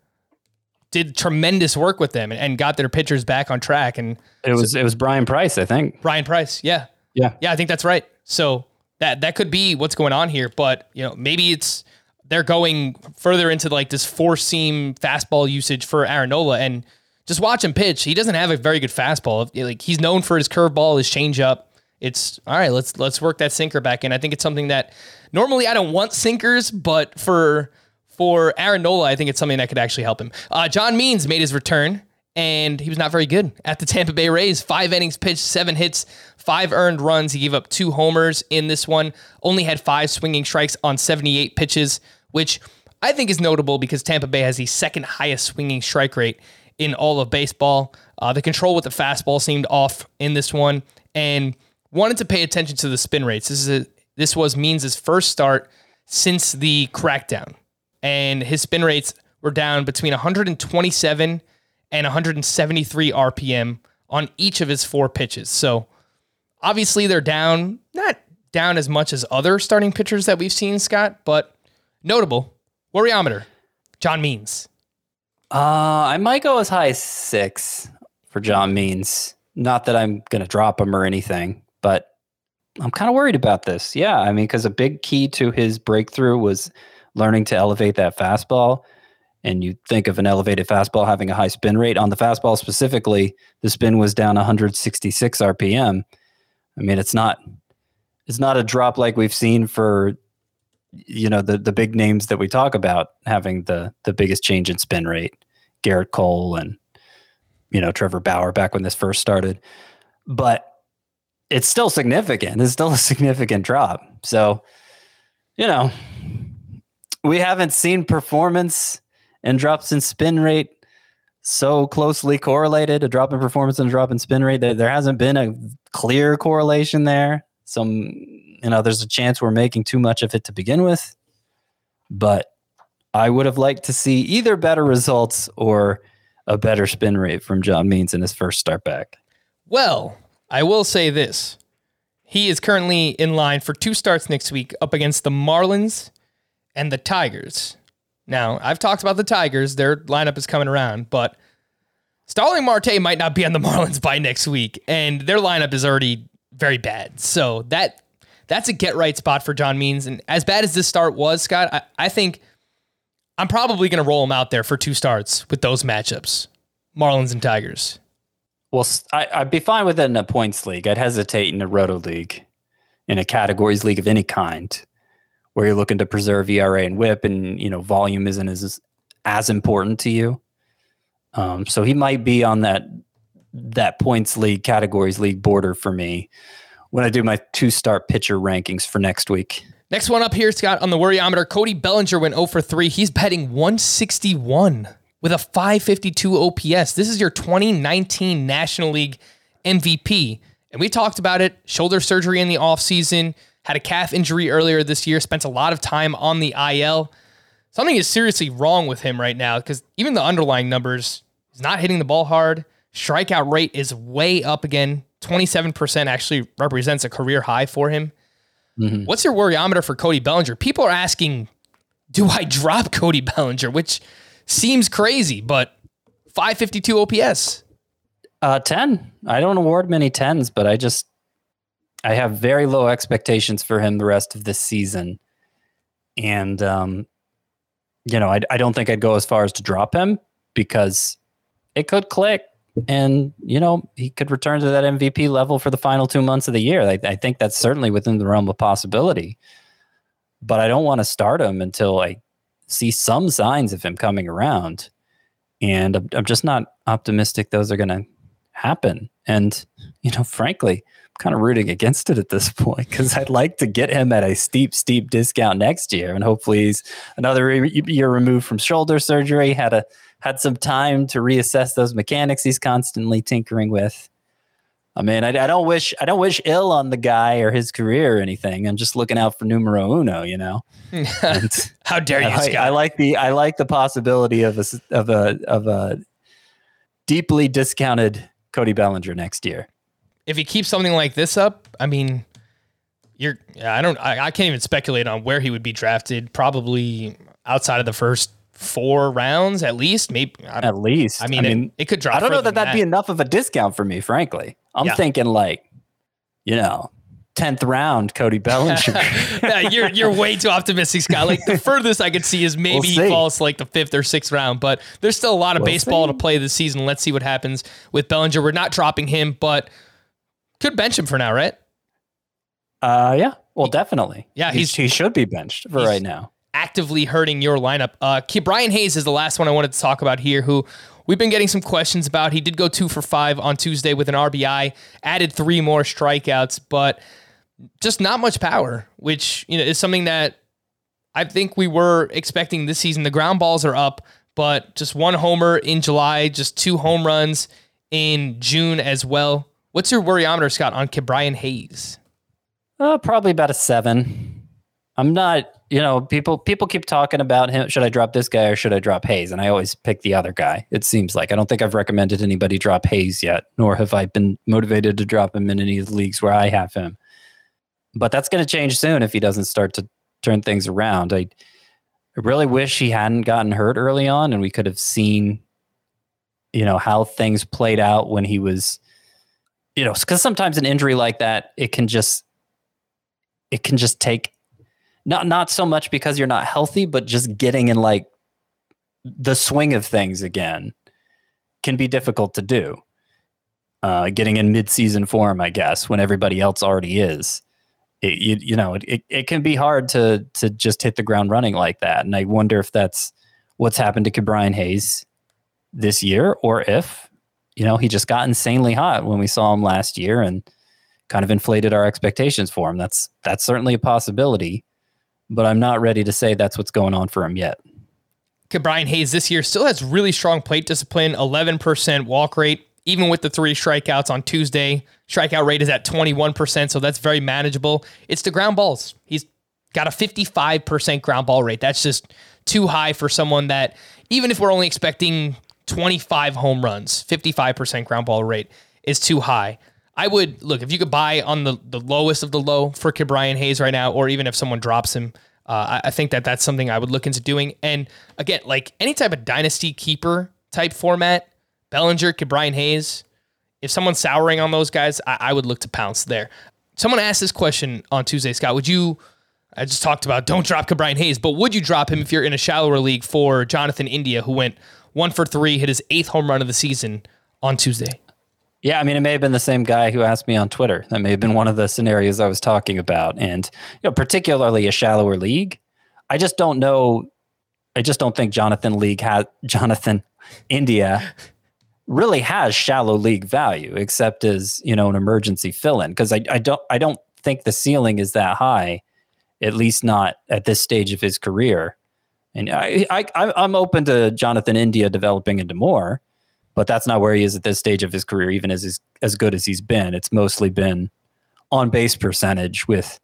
did tremendous work with them and, and got their pitchers back on track. And it was so, it was Bryan Price, I think. Bryan Price, yeah, yeah, yeah. I think that's right. So that that could be what's going on here, but you know maybe it's they're going further into like this four seam fastball usage for Aaron Nola and just watch him pitch. He doesn't have a very good fastball. Like he's known for his curveball, his changeup. It's all right. Let's let's work that sinker back in. I think it's something that normally I don't want sinkers, but for for Aaron Nola, I think it's something that could actually help him. Uh, John Means made his return, and he was not very good at the Tampa Bay Rays. Five innings pitched, seven hits, five earned runs. He gave up two homers in this one. Only had five swinging strikes on 78 pitches, which I think is notable because Tampa Bay has the second highest swinging strike rate in all of baseball. Uh, the control with the fastball seemed off in this one, and wanted to pay attention to the spin rates. This is a, this was Means' first start since the crackdown and his spin rates were down between 127 and 173 RPM on each of his four pitches. So obviously they're down, not down as much as other starting pitchers that we've seen, Scott, but notable. Worryometer, John Means. Uh, I might go as high as six for John Means. Not that I'm going to drop him or anything, but I'm kind of worried about this. Yeah, I mean, because a big key to his breakthrough was learning to elevate that fastball. And you think of an elevated fastball having a high spin rate. On the fastball specifically, the spin was down 166 RPM. I mean, it's not it's not a drop like we've seen for you know the the big names that we talk about having the the biggest change in spin rate. Gerrit Cole and you know Trevor Bauer back when this first started. But it's still significant. It's still a significant drop. So, you know, we haven't seen performance and drops in spin rate so closely correlated. A drop in performance and a drop in spin rate. There, there hasn't been a clear correlation there. Some, you know, there's a chance we're making too much of it to begin with. But I would have liked to see either better results or a better spin rate from John Means in his first start back. Well, I will say this. He is currently in line for two starts next week up against the Marlins and the Tigers. Now, I've talked about the Tigers. Their lineup is coming around, but Starling Marte might not be on the Marlins by next week, and their lineup is already very bad. So that that's a get right spot for John Means. And as bad as this start was, Scott, I, I think I'm probably going to roll him out there for two starts with those matchups Marlins and Tigers. Well, I, I'd be fine with it in a points league. I'd hesitate in a roto league, in a categories league of any kind, where you're looking to preserve ERA and WHIP, and you know volume isn't as as important to you. Um, so he might be on that that points league categories league border for me when I do my two star pitcher rankings for next week. Next one up here, Scott, on the worryometer. Cody Bellinger went 0 for 3. He's betting 161 with a 552 OPS. This is your 2019 National League MVP. And we talked about it shoulder surgery in the offseason, had a calf injury earlier this year, spent a lot of time on the IL. Something is seriously wrong with him right now because even the underlying numbers, he's not hitting the ball hard. Strikeout rate is way up again. 27% actually represents a career high for him. Mm-hmm. What's your worryometer for Cody Bellinger? People are asking, do I drop Cody Bellinger? Which seems crazy, but 552 OPS. Uh, 10. I don't award many 10s, but I just, I have very low expectations for him the rest of this season. And, um, you know, I, I don't think I'd go as far as to drop him because it could click and you know he could return to that MVP level for the final two months of the year. I, I think that's certainly within the realm of possibility. But I don't want to start him until I see some signs of him coming around, and I'm, I'm just not optimistic those are going to happen. And you know, frankly, kind of rooting against it at this point because I'd like to get him at a steep, steep discount next year, and hopefully he's another year removed from shoulder surgery. Had a had some time to reassess those mechanics he's constantly tinkering with. I mean, I, I, don't wish I don't wish ill on the guy or his career or anything. I'm just looking out for numero uno, you know. How dare you? I, I, like the I like the possibility of a of a of a deeply discounted Cody Bellinger next year. If he keeps something like this up, I mean, you're I don't I, I can't even speculate on where he would be drafted. Probably outside of the first four rounds at least. Maybe at least. I mean, I mean it, it, could drop. I don't know that that'd that. be enough of a discount for me, frankly. I'm yeah. thinking like, you know, tenth round, Cody Bellinger. yeah, you're you're way too optimistic, Scott. Like the furthest I could see is maybe we'll he falls like the fifth or sixth round, but there's still a lot of we'll baseball see. to play this season. Let's see what happens with Bellinger. We're not dropping him, but could bench him for now, right? Uh, yeah. Well, definitely. Yeah, he's, he should be benched for right now actively hurting your lineup. Uh, Ke'Bryan Hayes is the last one I wanted to talk about here, who we've been getting some questions about. He did go two for five on Tuesday with an RBI, added three more strikeouts, but just not much power, which you know is something that I think we were expecting this season. The ground balls are up, but just one homer in July, just two home runs in June as well. What's your worryometer, Scott, on Ke'Bryan Hayes? Uh, probably about a seven. I'm not you know, people people keep talking about him. Should I drop this guy or should I drop Hayes? And I always pick the other guy. It seems like I don't think I've recommended anybody drop Hayes yet, nor have I been motivated to drop him in any of the leagues where I have him. But that's going to change soon if he doesn't start to turn things around. I, I really wish he hadn't gotten hurt early on, and we could have seen, you know, how things played out when he was, you know, because sometimes an injury like that it can just it can just take not not so much because you're not healthy, but just getting in like the swing of things again can be difficult to do. Uh, getting in mid-season form, I guess, when everybody else already is, it, you, you know, it, it, it can be hard to to just hit the ground running like that. And I wonder if that's what's happened to Ke'Bryan Hayes this year, or if you know he just got insanely hot when we saw him last year and kind of inflated our expectations for him. That's that's certainly a possibility but I'm not ready to say that's what's going on for him yet. Ke'Bryan Hayes this year still has really strong plate discipline, 11% walk rate, even with the three strikeouts on Tuesday. Strikeout rate is at 21%, so that's very manageable. It's the ground balls. He's got a 55% ground ball rate. That's just too high for someone that, even if we're only expecting 25 home runs, 55% ground ball rate is too high. I would look if you could buy on the, the lowest of the low for Ke'Bryan Hayes right now, or even if someone drops him, uh, I, I, think that that's something I would look into doing. And again, like any type of dynasty keeper type format, Bellinger, Ke'Bryan Hayes, if someone's souring on those guys, I, I would look to pounce there. Someone asked this question on Tuesday, Scott. Would you? I just talked about don't drop Ke'Bryan Hayes, but would you drop him if you're in a shallower league for Jonathan India, who went one for three, hit his eighth home run of the season on Tuesday? Yeah, I mean, it may have been the same guy who asked me on Twitter. That may have been one of the scenarios I was talking about, and you know, particularly a shallower league. I just don't know. I just don't think Jonathan League has Jonathan India really has shallow league value, except as you know an emergency fill in. Because I, I don't I don't think the ceiling is that high, at least not at this stage of his career. And I, I I'm open to Jonathan India developing into more but that's not where he is at this stage of his career, even as as good as he's been. It's mostly been on base percentage with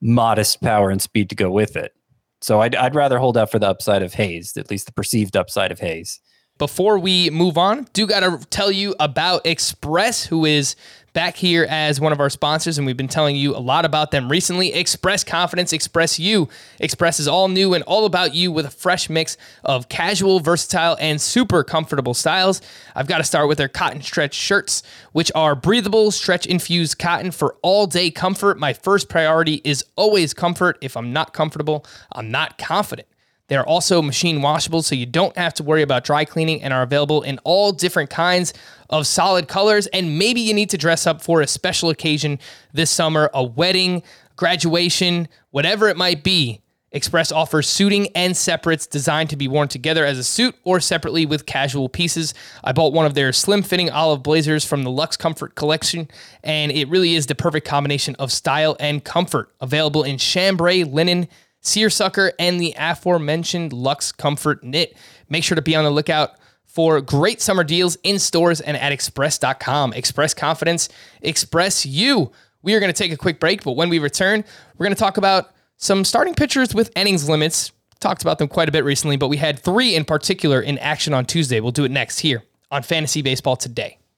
modest power and speed to go with it. So I'd, I'd rather hold out for the upside of Hayes, at least the perceived upside of Hayes. Before we move on, do got to tell you about Express, who is back here as one of our sponsors, and we've been telling you a lot about them recently. Express Confidence, Express You. Express is all new and all about you with a fresh mix of casual, versatile, and super comfortable styles. I've got to start with their cotton stretch shirts, which are breathable, stretch infused cotton for all day comfort. My first priority is always comfort. If I'm not comfortable, I'm not confident. They're also machine washable, so you don't have to worry about dry cleaning and are available in all different kinds of solid colors. And maybe you need to dress up for a special occasion this summer, a wedding, graduation, whatever it might be. Express offers suiting and separates designed to be worn together as a suit or separately with casual pieces. I bought one of their slim fitting olive blazers from the Lux Comfort collection, and it really is the perfect combination of style and comfort. Available in chambray, linen, seersucker, and the aforementioned Lux Comfort knit. Make sure to be on the lookout for great summer deals in stores and at express.com. Express confidence, express you. We are going to take a quick break, but when we return, we're going to talk about some starting pitchers with innings limits. Talked about them quite a bit recently, but we had three in particular in action on Tuesday. We'll do it next here on Fantasy Baseball Today.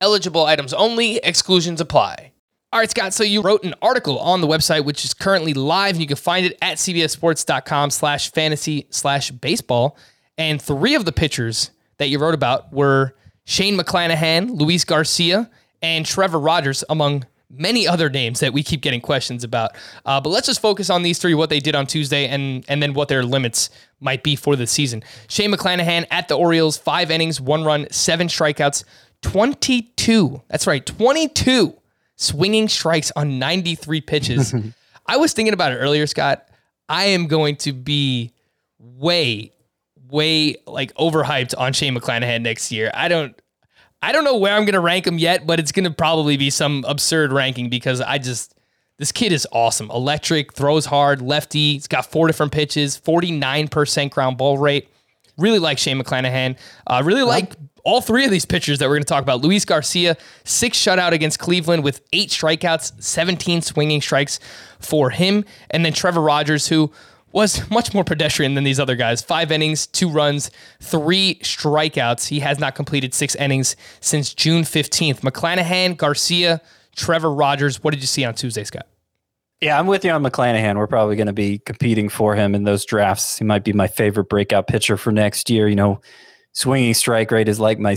Eligible items only, exclusions apply. All right, Scott. So you wrote an article on the website, which is currently live, and you can find it at cbsports.com slash fantasy slash baseball. And three of the pitchers that you wrote about were Shane McClanahan, Luis Garcia, and Trevor Rogers, among many other names that we keep getting questions about. Uh, but let's just focus on these three, what they did on Tuesday, and and then what their limits might be for the season. Shane McClanahan at the Orioles, five innings, one run, seven strikeouts, 22. That's right, 22 swinging strikes on 93 pitches. I was thinking about it earlier, Scott. I am going to be way, way like overhyped on Shane McClanahan next year. I don't I don't know where I'm gonna rank him yet, but it's gonna probably be some absurd ranking because I just this kid is awesome. Electric, throws hard, lefty. He's got four different pitches, 49% ground ball rate. Really like Shane McClanahan. Uh, really like all three of these pitchers that we're going to talk about. Luis Garcia, six shutout against Cleveland with eight strikeouts, 17 swinging strikes for him. And then Trevor Rogers, who was much more pedestrian than these other guys. Five innings, two runs, three strikeouts. He has not completed six innings since June 15th. McClanahan, Garcia, Trevor Rogers. What did you see on Tuesday, Scott? Yeah, I'm with you on McClanahan. We're probably going to be competing for him in those drafts. He might be my favorite breakout pitcher for next year. You know, swinging strike rate is like my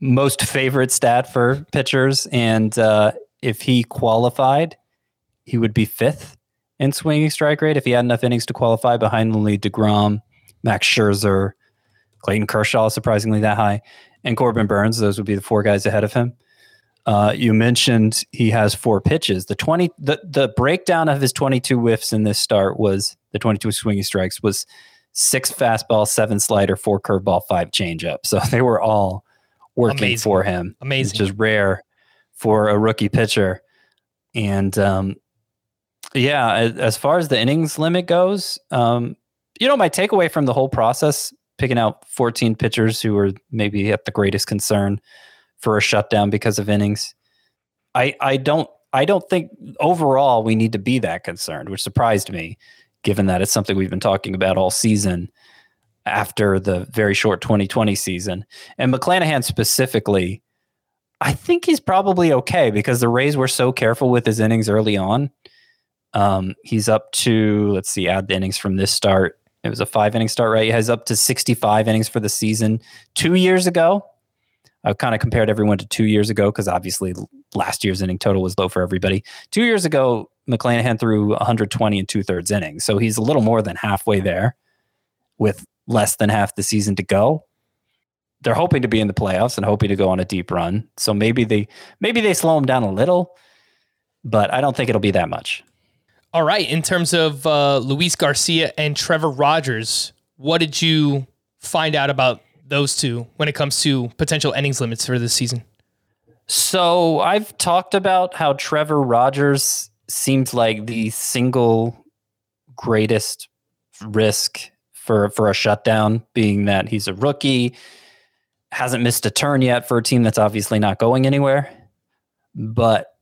most favorite stat for pitchers. And uh, if he qualified, he would be fifth in swinging strike rate if he had enough innings to qualify behind only DeGrom, Max Scherzer, Clayton Kershaw, surprisingly that high, and Corbin Burnes. Those would be the four guys ahead of him. Uh, you mentioned he has four pitches. The twenty, the the breakdown of his twenty-two whiffs in this start was the twenty-two swinging strikes was six fastball, seven slider, four curveball, five changeup. So they were all working Amazing. for him. Amazing. which is rare for a rookie pitcher. And um, yeah, as, as far as the innings limit goes, um, you know, my takeaway from the whole process, picking out 14 pitchers who were maybe at the greatest concern for a shutdown because of innings, I I don't I don't think overall we need to be that concerned, which surprised me, given that it's something we've been talking about all season after the very short 2020 season. And McClanahan specifically, I think he's probably okay because the Rays were so careful with his innings early on. Um, he's up to, let's see, add the innings from this start. It was a five inning start, right? He has up to 65 innings for the season. Two years ago, I kind of compared everyone to two years ago because obviously last year's inning total was low for everybody. Two years ago, McClanahan threw 120 and two thirds innings. So he's a little more than halfway there with less than half the season to go. They're hoping to be in the playoffs and hoping to go on a deep run. So maybe they maybe they slow him down a little, but I don't think it'll be that much. All right. In terms of uh, Luis Garcia and Trevor Rogers, what did you find out about those two when it comes to potential innings limits for this season? So I've talked about how Trevor Rogers seems like the single greatest risk for for a shutdown, being that he's a rookie, hasn't missed a turn yet for a team that's obviously not going anywhere. But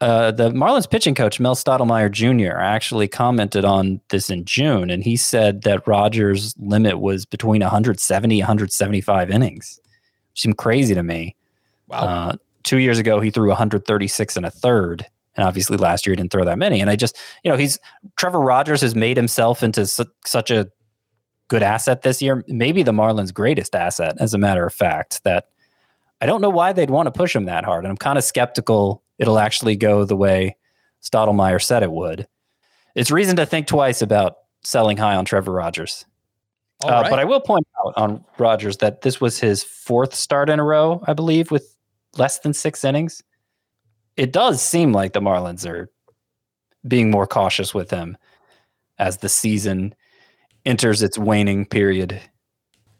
uh, the Marlins pitching coach Mel Stottlemyre Jr. actually commented on this in June, and he said that Rogers' limit was between 170 175 innings. Seemed crazy to me. Wow. Uh, two years ago, he threw 136 and a third. And obviously last year he didn't throw that many. And I just, you know, he's Trevor Rogers has made himself into su- such a good asset this year. Maybe the Marlins' greatest asset, as a matter of fact, that I don't know why they'd want to push him that hard. And I'm kind of skeptical it'll actually go the way Stottlemyre said it would. It's reason to think twice about selling high on Trevor Rogers. Uh, right. But I will point out on Rogers that this was his fourth start in a row, I believe, with less than six innings. It does seem like the Marlins are being more cautious with him as the season enters its waning period.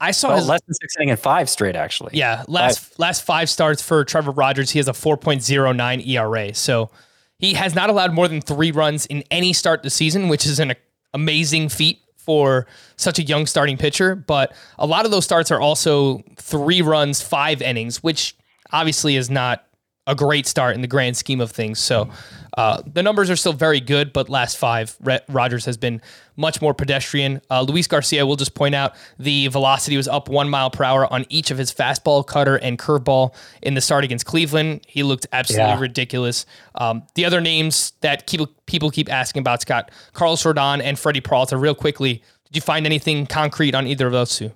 I saw Well, his less than six inning in five straight, actually. Yeah, last last five starts for Trevor Rogers, he has a 4.09 ERA. So he has not allowed more than three runs in any start this season, which is an amazing feat for such a young starting pitcher. But a lot of those starts are also three runs, five innings, which obviously is not a great start in the grand scheme of things. So uh, the numbers are still very good, but last five, Re- Rogers has been much more pedestrian. Uh, Luis Garcia, we'll just point out the velocity was up one mile per hour on each of his fastball, cutter, and curveball in the start against Cleveland. He looked absolutely Yeah. ridiculous. Um, the other names that keep, people keep asking about, Scott, Carlos Rodon and Freddie Peralta, real quickly, did you find anything concrete on either of those two?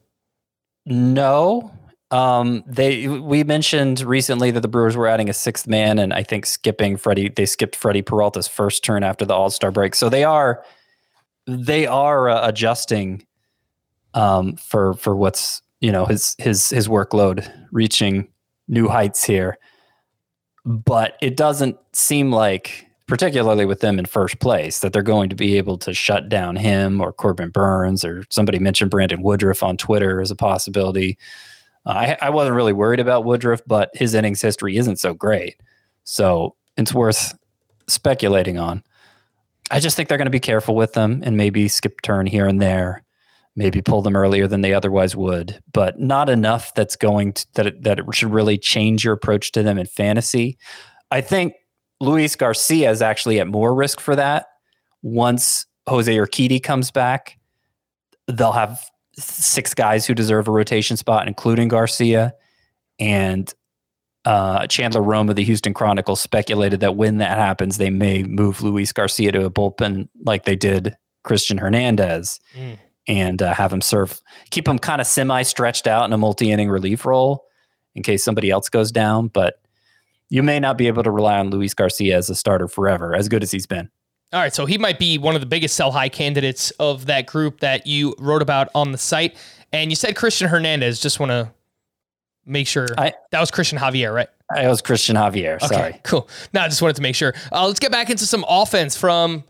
No. Um, they we mentioned recently that the Brewers were adding a sixth man, and I think skipping Freddie. They skipped Freddie Peralta's first turn after the All Star break, so they are they are uh, adjusting um, for for what's you know his his his workload reaching new heights here. But it doesn't seem like, particularly with them in first place, that they're going to be able to shut down him or Corbin Burnes or somebody mentioned Brandon Woodruff on Twitter as a possibility. Uh, I, I wasn't really worried about Woodruff, but his innings history isn't so great. So it's worth speculating on. I just think they're going to be careful with them and maybe skip turn here and there, maybe pull them earlier than they otherwise would, but not enough that's going to, that it, that it should really change your approach to them in fantasy. I think Luis Garcia is actually at more risk for that. Once Jose Urquidy comes back, they'll have six guys who deserve a rotation spot, including Garcia. And uh, Chandler Rome of the Houston Chronicle speculated that when that happens, they may move Luis Garcia to a bullpen like they did Christian Hernandez Mm. and uh, have him serve, keep him kind of semi stretched out in a multi inning relief role in case somebody else goes down. But you may not be able to rely on Luis Garcia as a starter forever, as good as he's been. All right, so he might be one of the biggest sell high candidates of that group that you wrote about on the site. And you said Christian Hernandez. Just want to make sure I- that was Christian Javier, right? I was Christian Javier. Okay, Sorry. cool. No, I just wanted to make sure. Uh, let's get back into some offense from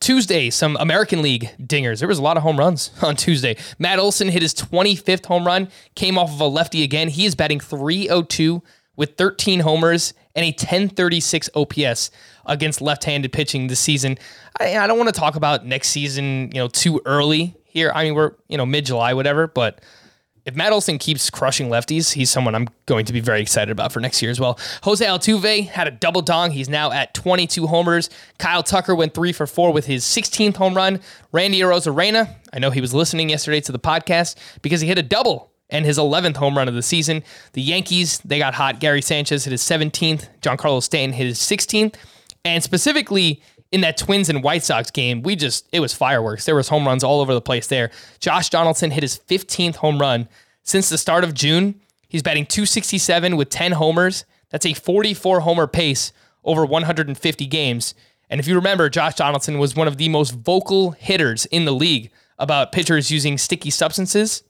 Tuesday, some American League dingers. There was a lot of home runs on Tuesday. Matt Olson hit his 25th home run, came off of a lefty again. He is batting 302 with 13 homers and a 1036 OPS against left-handed pitching this season. I, I don't want to talk about next season, you know, too early here. I mean, we're, you know, mid-July, whatever, but if Matt Olson keeps crushing lefties, he's someone I'm going to be very excited about for next year as well. Jose Altuve had a double dong. He's now at 22 homers. Kyle Tucker went three for four with his 16th home run. Randy Arozarena, I know he was listening yesterday to the podcast because he hit a double and his 11th home run of the season. The Yankees, they got hot. Gary Sanchez hit his 17th. Giancarlo Stanton hit his 16th. And specifically in that Twins and White Sox game, we just it was fireworks. There was home runs all over the place there. Josh Donaldson hit his 15th home run since the start of June. He's batting 267 with 10 homers. That's a 44 homer pace over 150 games. And if you remember, Josh Donaldson was one of the most vocal hitters in the league about pitchers using sticky substances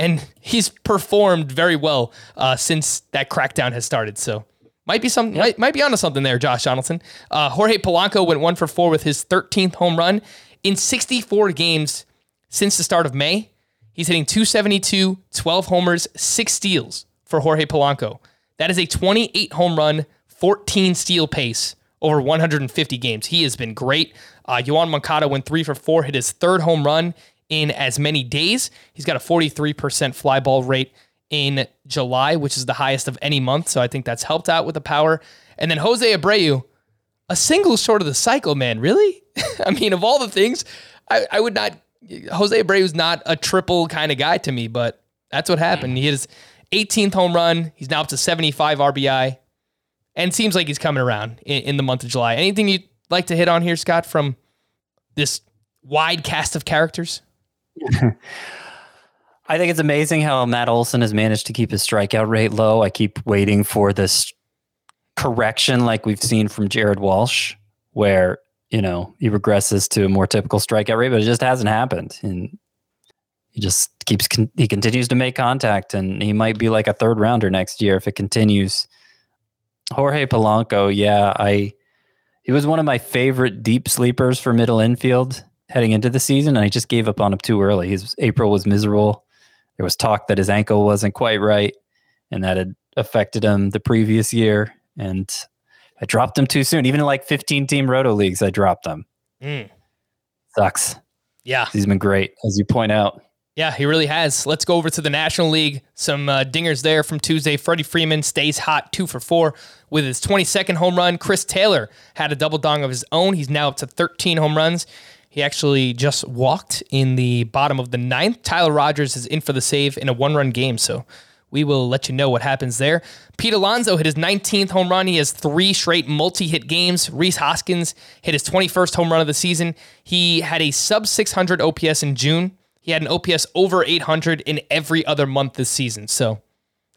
and he's performed very well uh, since that crackdown has started. So might be some might, might be onto something there, Josh Donaldson. Uh, Jorge Polanco went one for four with his 13th home run in 64 games since the start of May. He's hitting 272, 12 homers, six steals for Jorge Polanco. That is a 28 home run, 14 steal pace over 150 games. He has been great. Uh, Yoán Moncada went three for four, hit his third home run in as many days. He's got a 43% fly ball rate in July, which is the highest of any month. So I think that's helped out with the power. And then Jose Abreu, a single short of the cycle, man. Really? I mean, of all the things, I, I would not. Jose Abreu's not a triple kind of guy to me, but that's what happened. He his 18th home run. He's now up to 75 RBI, and seems like he's coming around in, in the month of July. Anything you'd like to hit on here, Scott, from this wide cast of characters? I think it's amazing how Matt Olson has managed to keep his strikeout rate low. I keep waiting for this correction like we've seen from Jared Walsh, where, you know, he regresses to a more typical strikeout rate, but it just hasn't happened. And he just keeps, con- he continues to make contact and he might be like a third rounder next year if it continues. Jorge Polanco, yeah, I, he was one of my favorite deep sleepers for middle infield heading into the season, and I just gave up on him too early. His April was miserable. There was talk that his ankle wasn't quite right, and that had affected him the previous year. And I dropped him too soon. Even in like 15 team roto leagues, I dropped him. Mm. Sucks. Yeah. He's been great, as you point out. Yeah, he really has. Let's go over to the National League. Some uh, dingers there from Tuesday. Freddie Freeman stays hot, two for four with his 22nd home run. Chris Taylor had a double dong of his own. He's now up to 13 home runs. He actually just walked in the bottom of the ninth. Tyler Rogers is in for the save in a one run game. So we will let you know what happens there. Pete Alonso hit his 19th home run. He has three straight multi hit games. Rhys Hoskins hit his 21st home run of the season. He had a sub 600 OPS in June. He had an OPS over 800 in every other month this season. So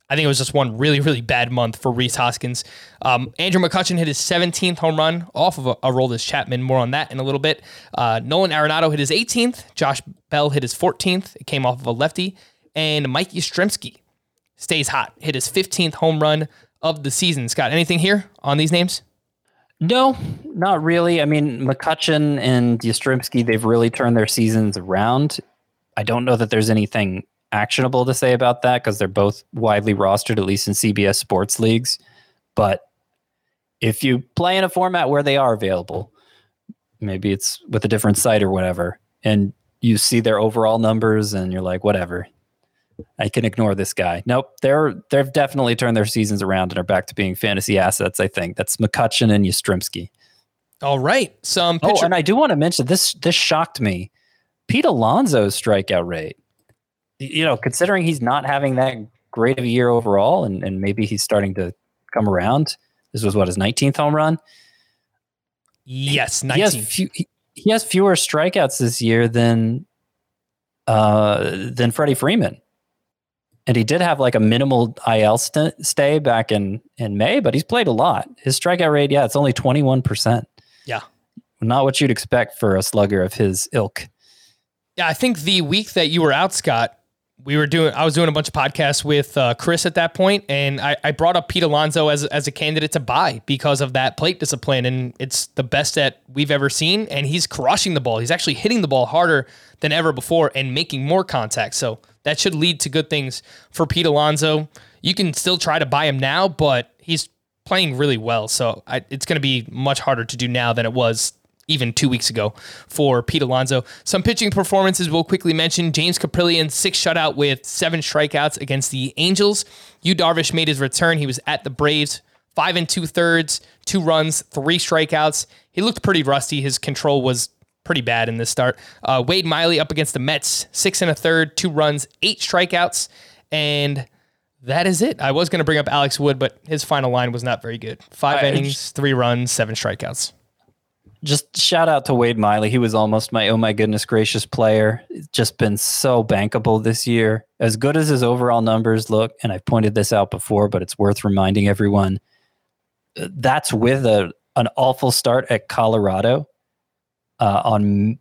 I think it was just one really, really bad month for Rhys Hoskins. Um, Andrew McCutchen hit his 17th home run off of a, a Chapman. More on that in a little bit. Uh, Nolan Arenado hit his 18th. Josh Bell hit his 14th. It came off of a lefty. And Mike Yastrzemski stays hot. Hit his 15th home run of the season. Scott, anything here on these names? No, not really. I mean, McCutchen and Yastrzemski, they've really turned their seasons around. I don't know that there's anything actionable to say about that because they're both widely rostered, at least in CBS sports leagues. But if you play in a format where they are available, maybe it's with a different site or whatever, and you see their overall numbers and you're like, whatever, I can ignore this guy. Nope, they're they've definitely turned their seasons around and are back to being fantasy assets. I think that's McCutchen and Yastrzemski. All right, some oh, pitcher- oh, and I do want to mention this. This shocked me. Pete Alonso's strikeout rate you know, considering he's not having that great of a year overall, and, and maybe he's starting to come around. This was what his 19th home run. Yes, 19. He has, few, he, he has fewer strikeouts this year than uh, than Freddie Freeman, and he did have like a minimal IL st- stay back in in May, but he's played a lot. His strikeout rate, yeah, it's only 21 percent. Yeah, not what you'd expect for a slugger of his ilk. Yeah, I think the week that you were out, Scott, we were doing I was doing a bunch of podcasts with uh, Chris at that point, and I, I brought up Pete Alonso as as a candidate to buy because of that plate discipline, and it's the best that we've ever seen, and he's crushing the ball. He's actually hitting the ball harder than ever before and making more contact. So that should lead to good things for Pete Alonso. You can still try to buy him now, but he's playing really well, so I, it's going to be much harder to do now than it was even two weeks ago for Pete Alonso. Some pitching performances we'll quickly mention. James Kaprielian, six shutout with seven strikeouts against the Angels. Yu Darvish made his return. He was at the Braves, five and two thirds, two runs, three strikeouts. He looked pretty rusty. His control was pretty bad in this start. Uh, Wade Miley up against the Mets, six and a third, two runs, eight strikeouts, and that is it. I was going to bring up Alex Wood, but his final line was not very good. Five I, innings, three runs, seven strikeouts just shout out to Wade Miley. He was almost my oh my goodness gracious player. Just been so bankable this year. As good as his overall numbers look, and I've pointed this out before, but it's worth reminding everyone. That's with a an awful start at Colorado uh, on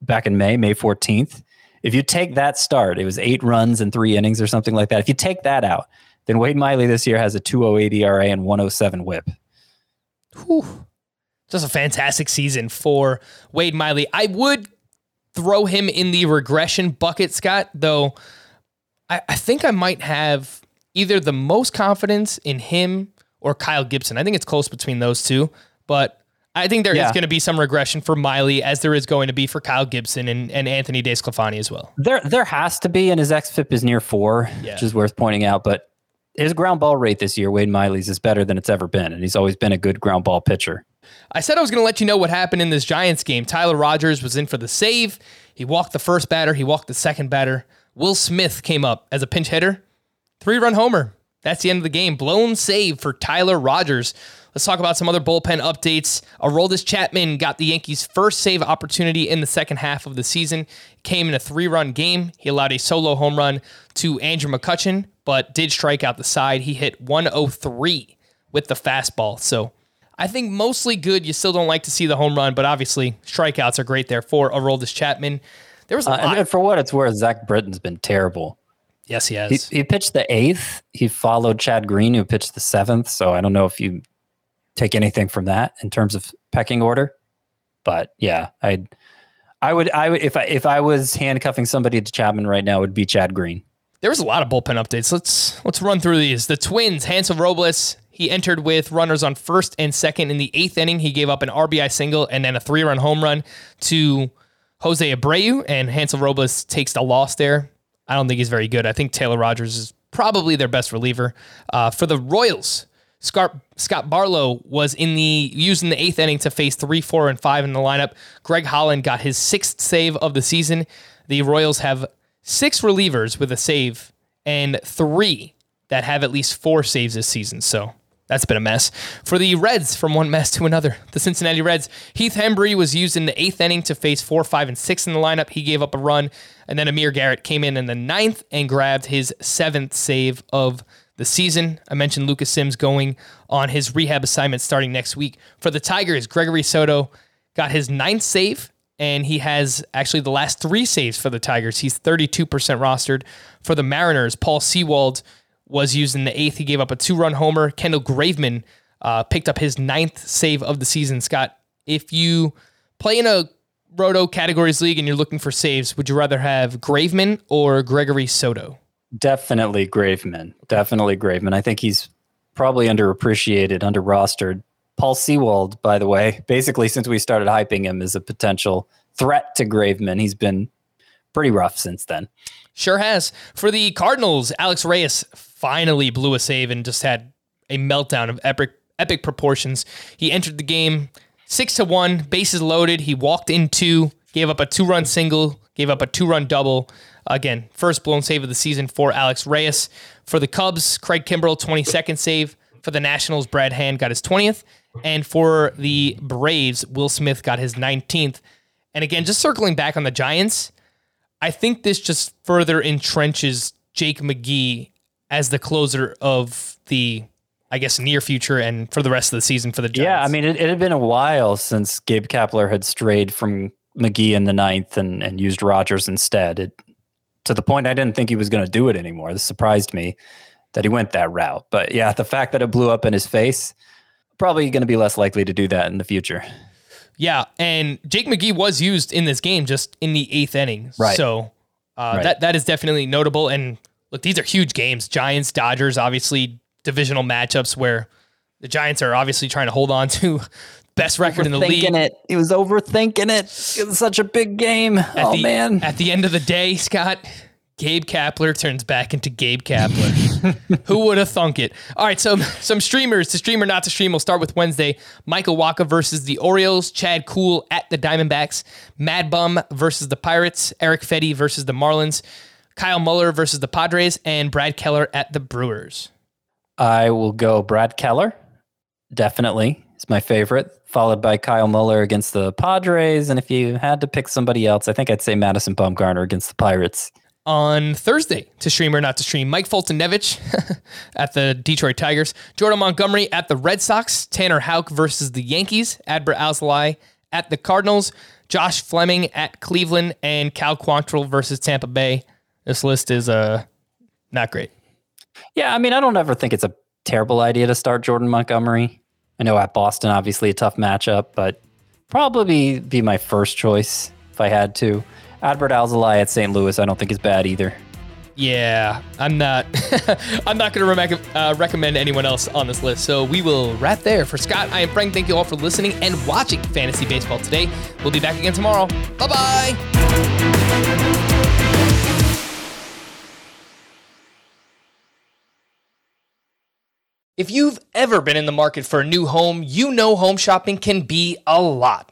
back in May, May 14th. If you take that start, it was eight runs and three innings or something like that. If you take that out, then Wade Miley this year has a 208 ERA and 107 whip. Whew just a fantastic season for Wade Miley. I would throw him in the regression bucket, Scott, though I, I think I might have either the most confidence in him or Kyle Gibson. I think it's close between those two, but I think there yeah. is going to be some regression for Miley as there is going to be for Kyle Gibson and, and Anthony DeSclafani as well. There there has to be, and his xFIP is near four, yeah. which is worth pointing out. But his ground ball rate this year, Wade Miley's, is better than it's ever been, and he's always been a good ground ball pitcher. I said I was going to let you know what happened in this Giants game. Tyler Rogers was in for the save. He walked the first batter, he walked the second batter. Will Smith came up as a pinch hitter. Three run homer. That's the end of the game. Blown save for Tyler Rogers. Let's talk about some other bullpen updates. Aroldis Chapman got the Yankees' first save opportunity in the second half of the season. Came in a three-run game. He allowed a solo home run to Andrew McCutchen, but did strike out the side. He hit 103 with the fastball. So I think mostly good. You still don't like to see the home run, but obviously strikeouts are great there for Aroldis Chapman. There was a uh, and for what it's worth, Zach Britton's been terrible. Yes, he has. He, he, pitched the eighth. He followed Chad Green, who pitched the seventh. So I don't know if you take anything from that in terms of pecking order. But yeah, I, I would, I would, if I if I was handcuffing somebody to Chapman right now, it would be Chad Green. There was a lot of bullpen updates. Let's let's run through these. The Twins, Hansel Robles he entered with runners on first and second in the eighth inning. He gave up an RBI single and then a three run home run to Jose Abreu, and Hansel Robles takes the loss there. I don't think he's very good. I think Taylor Rogers is probably their best reliever. Uh, for the Royals, Scott, Scott Barlow was in the used in the eighth inning to face three, four, and five in the lineup. Greg Holland got his sixth save of the season. The Royals have six relievers with a save and three that have at least four saves this season. So That's been a mess. For the Reds, from one mess to another, the Cincinnati Reds, Heath Hembree was used in the eighth inning to face four, five, and six in the lineup. He gave up a run, and then Amir Garrett came in in the ninth and grabbed his seventh save of the season. I mentioned Lucas Sims going on his rehab assignment starting next week. For the Tigers, Gregory Soto got his ninth save, and he has actually the last three saves for the Tigers. He's 32% rostered. For the Mariners, Paul Sewald was used in the eighth. He gave up a two run homer. Kendall Graveman uh, picked up his ninth save of the season. Scott, if you play in a Roto categories league and you're looking for saves, would you rather have Graveman or Gregory Soto? Definitely Graveman. Definitely Graveman. I think he's probably underappreciated, under rostered. Paul Sewald, by the way, basically since we started hyping him as a potential threat to Graveman, he's been pretty rough since then. Sure has. For the Cardinals, Alex Reyes finally blew a save and just had a meltdown of epic epic proportions. He entered the game six to one, bases loaded. He walked in two, gave up a two run single, gave up a two run double. Again, first blown save of the season for Alex Reyes. For the Cubs, Craig Kimbrel, 22nd save. For the Nationals, Brad Hand got his 20th. And for the Braves, Will Smith got his 19th. And again, just circling back on the Giants, I think this just further entrenches Jake McGee as the closer of the, I guess, near future and for the rest of the season for the Giants. Yeah, I mean, it, it had been a while since Gabe Kapler had strayed from McGee in the ninth and, and used Rogers instead. It, to the point I didn't think he was going to do it anymore. This surprised me that he went that route. But yeah, the fact that it blew up in his face, probably going to be less likely to do that in the future. Yeah, and Jake McGee was used in this game just in the eighth inning. Right. So uh, Right. that that is definitely notable. And look, these are huge games. Giants, Dodgers, obviously divisional matchups where the Giants are obviously trying to hold on to best record in the league. It. He was overthinking it. It was such a big game. At oh the, man. At the end of the day, Scott, Gabe Kapler turns back into Gabe Kapler. Who would have thunk it? All right, so some streamers to stream or not to stream. We'll start with Wednesday. Michael Wacha versus the Orioles. Chad Kuhl at the Diamondbacks. Mad Bum versus the Pirates. Erick Fedde versus the Marlins. Kyle Muller versus the Padres. And Brad Keller at the Brewers. I will go Brad Keller. Definitely. It's my favorite. Followed by Kyle Muller against the Padres. And if you had to pick somebody else, I think I'd say Madison Bumgarner against the Pirates. On Thursday to stream or not to stream. Mike Foltynewicz at the Detroit Tigers, Jordan Montgomery at the Red Sox, Tanner Houck versus the Yankees, Adbert Alzolay at the Cardinals, Josh Fleming at Cleveland, and Cal Quantrill versus Tampa Bay. This list is uh not great. Yeah, I mean, I don't ever think it's a terrible idea to start Jordan Montgomery. I know at Boston, obviously a tough matchup, but probably be my first choice if I had to. Adbert Alzolay at St. Louis, I don't think is bad either. Yeah, I'm not. I'm not going to uh, recommend anyone else on this list. So we will wrap there. For Scott, I am Frank. Thank you all for listening and watching Fantasy Baseball today. We'll be back again tomorrow. Bye bye. If you've ever been in the market for a new home, you know home shopping can be a lot.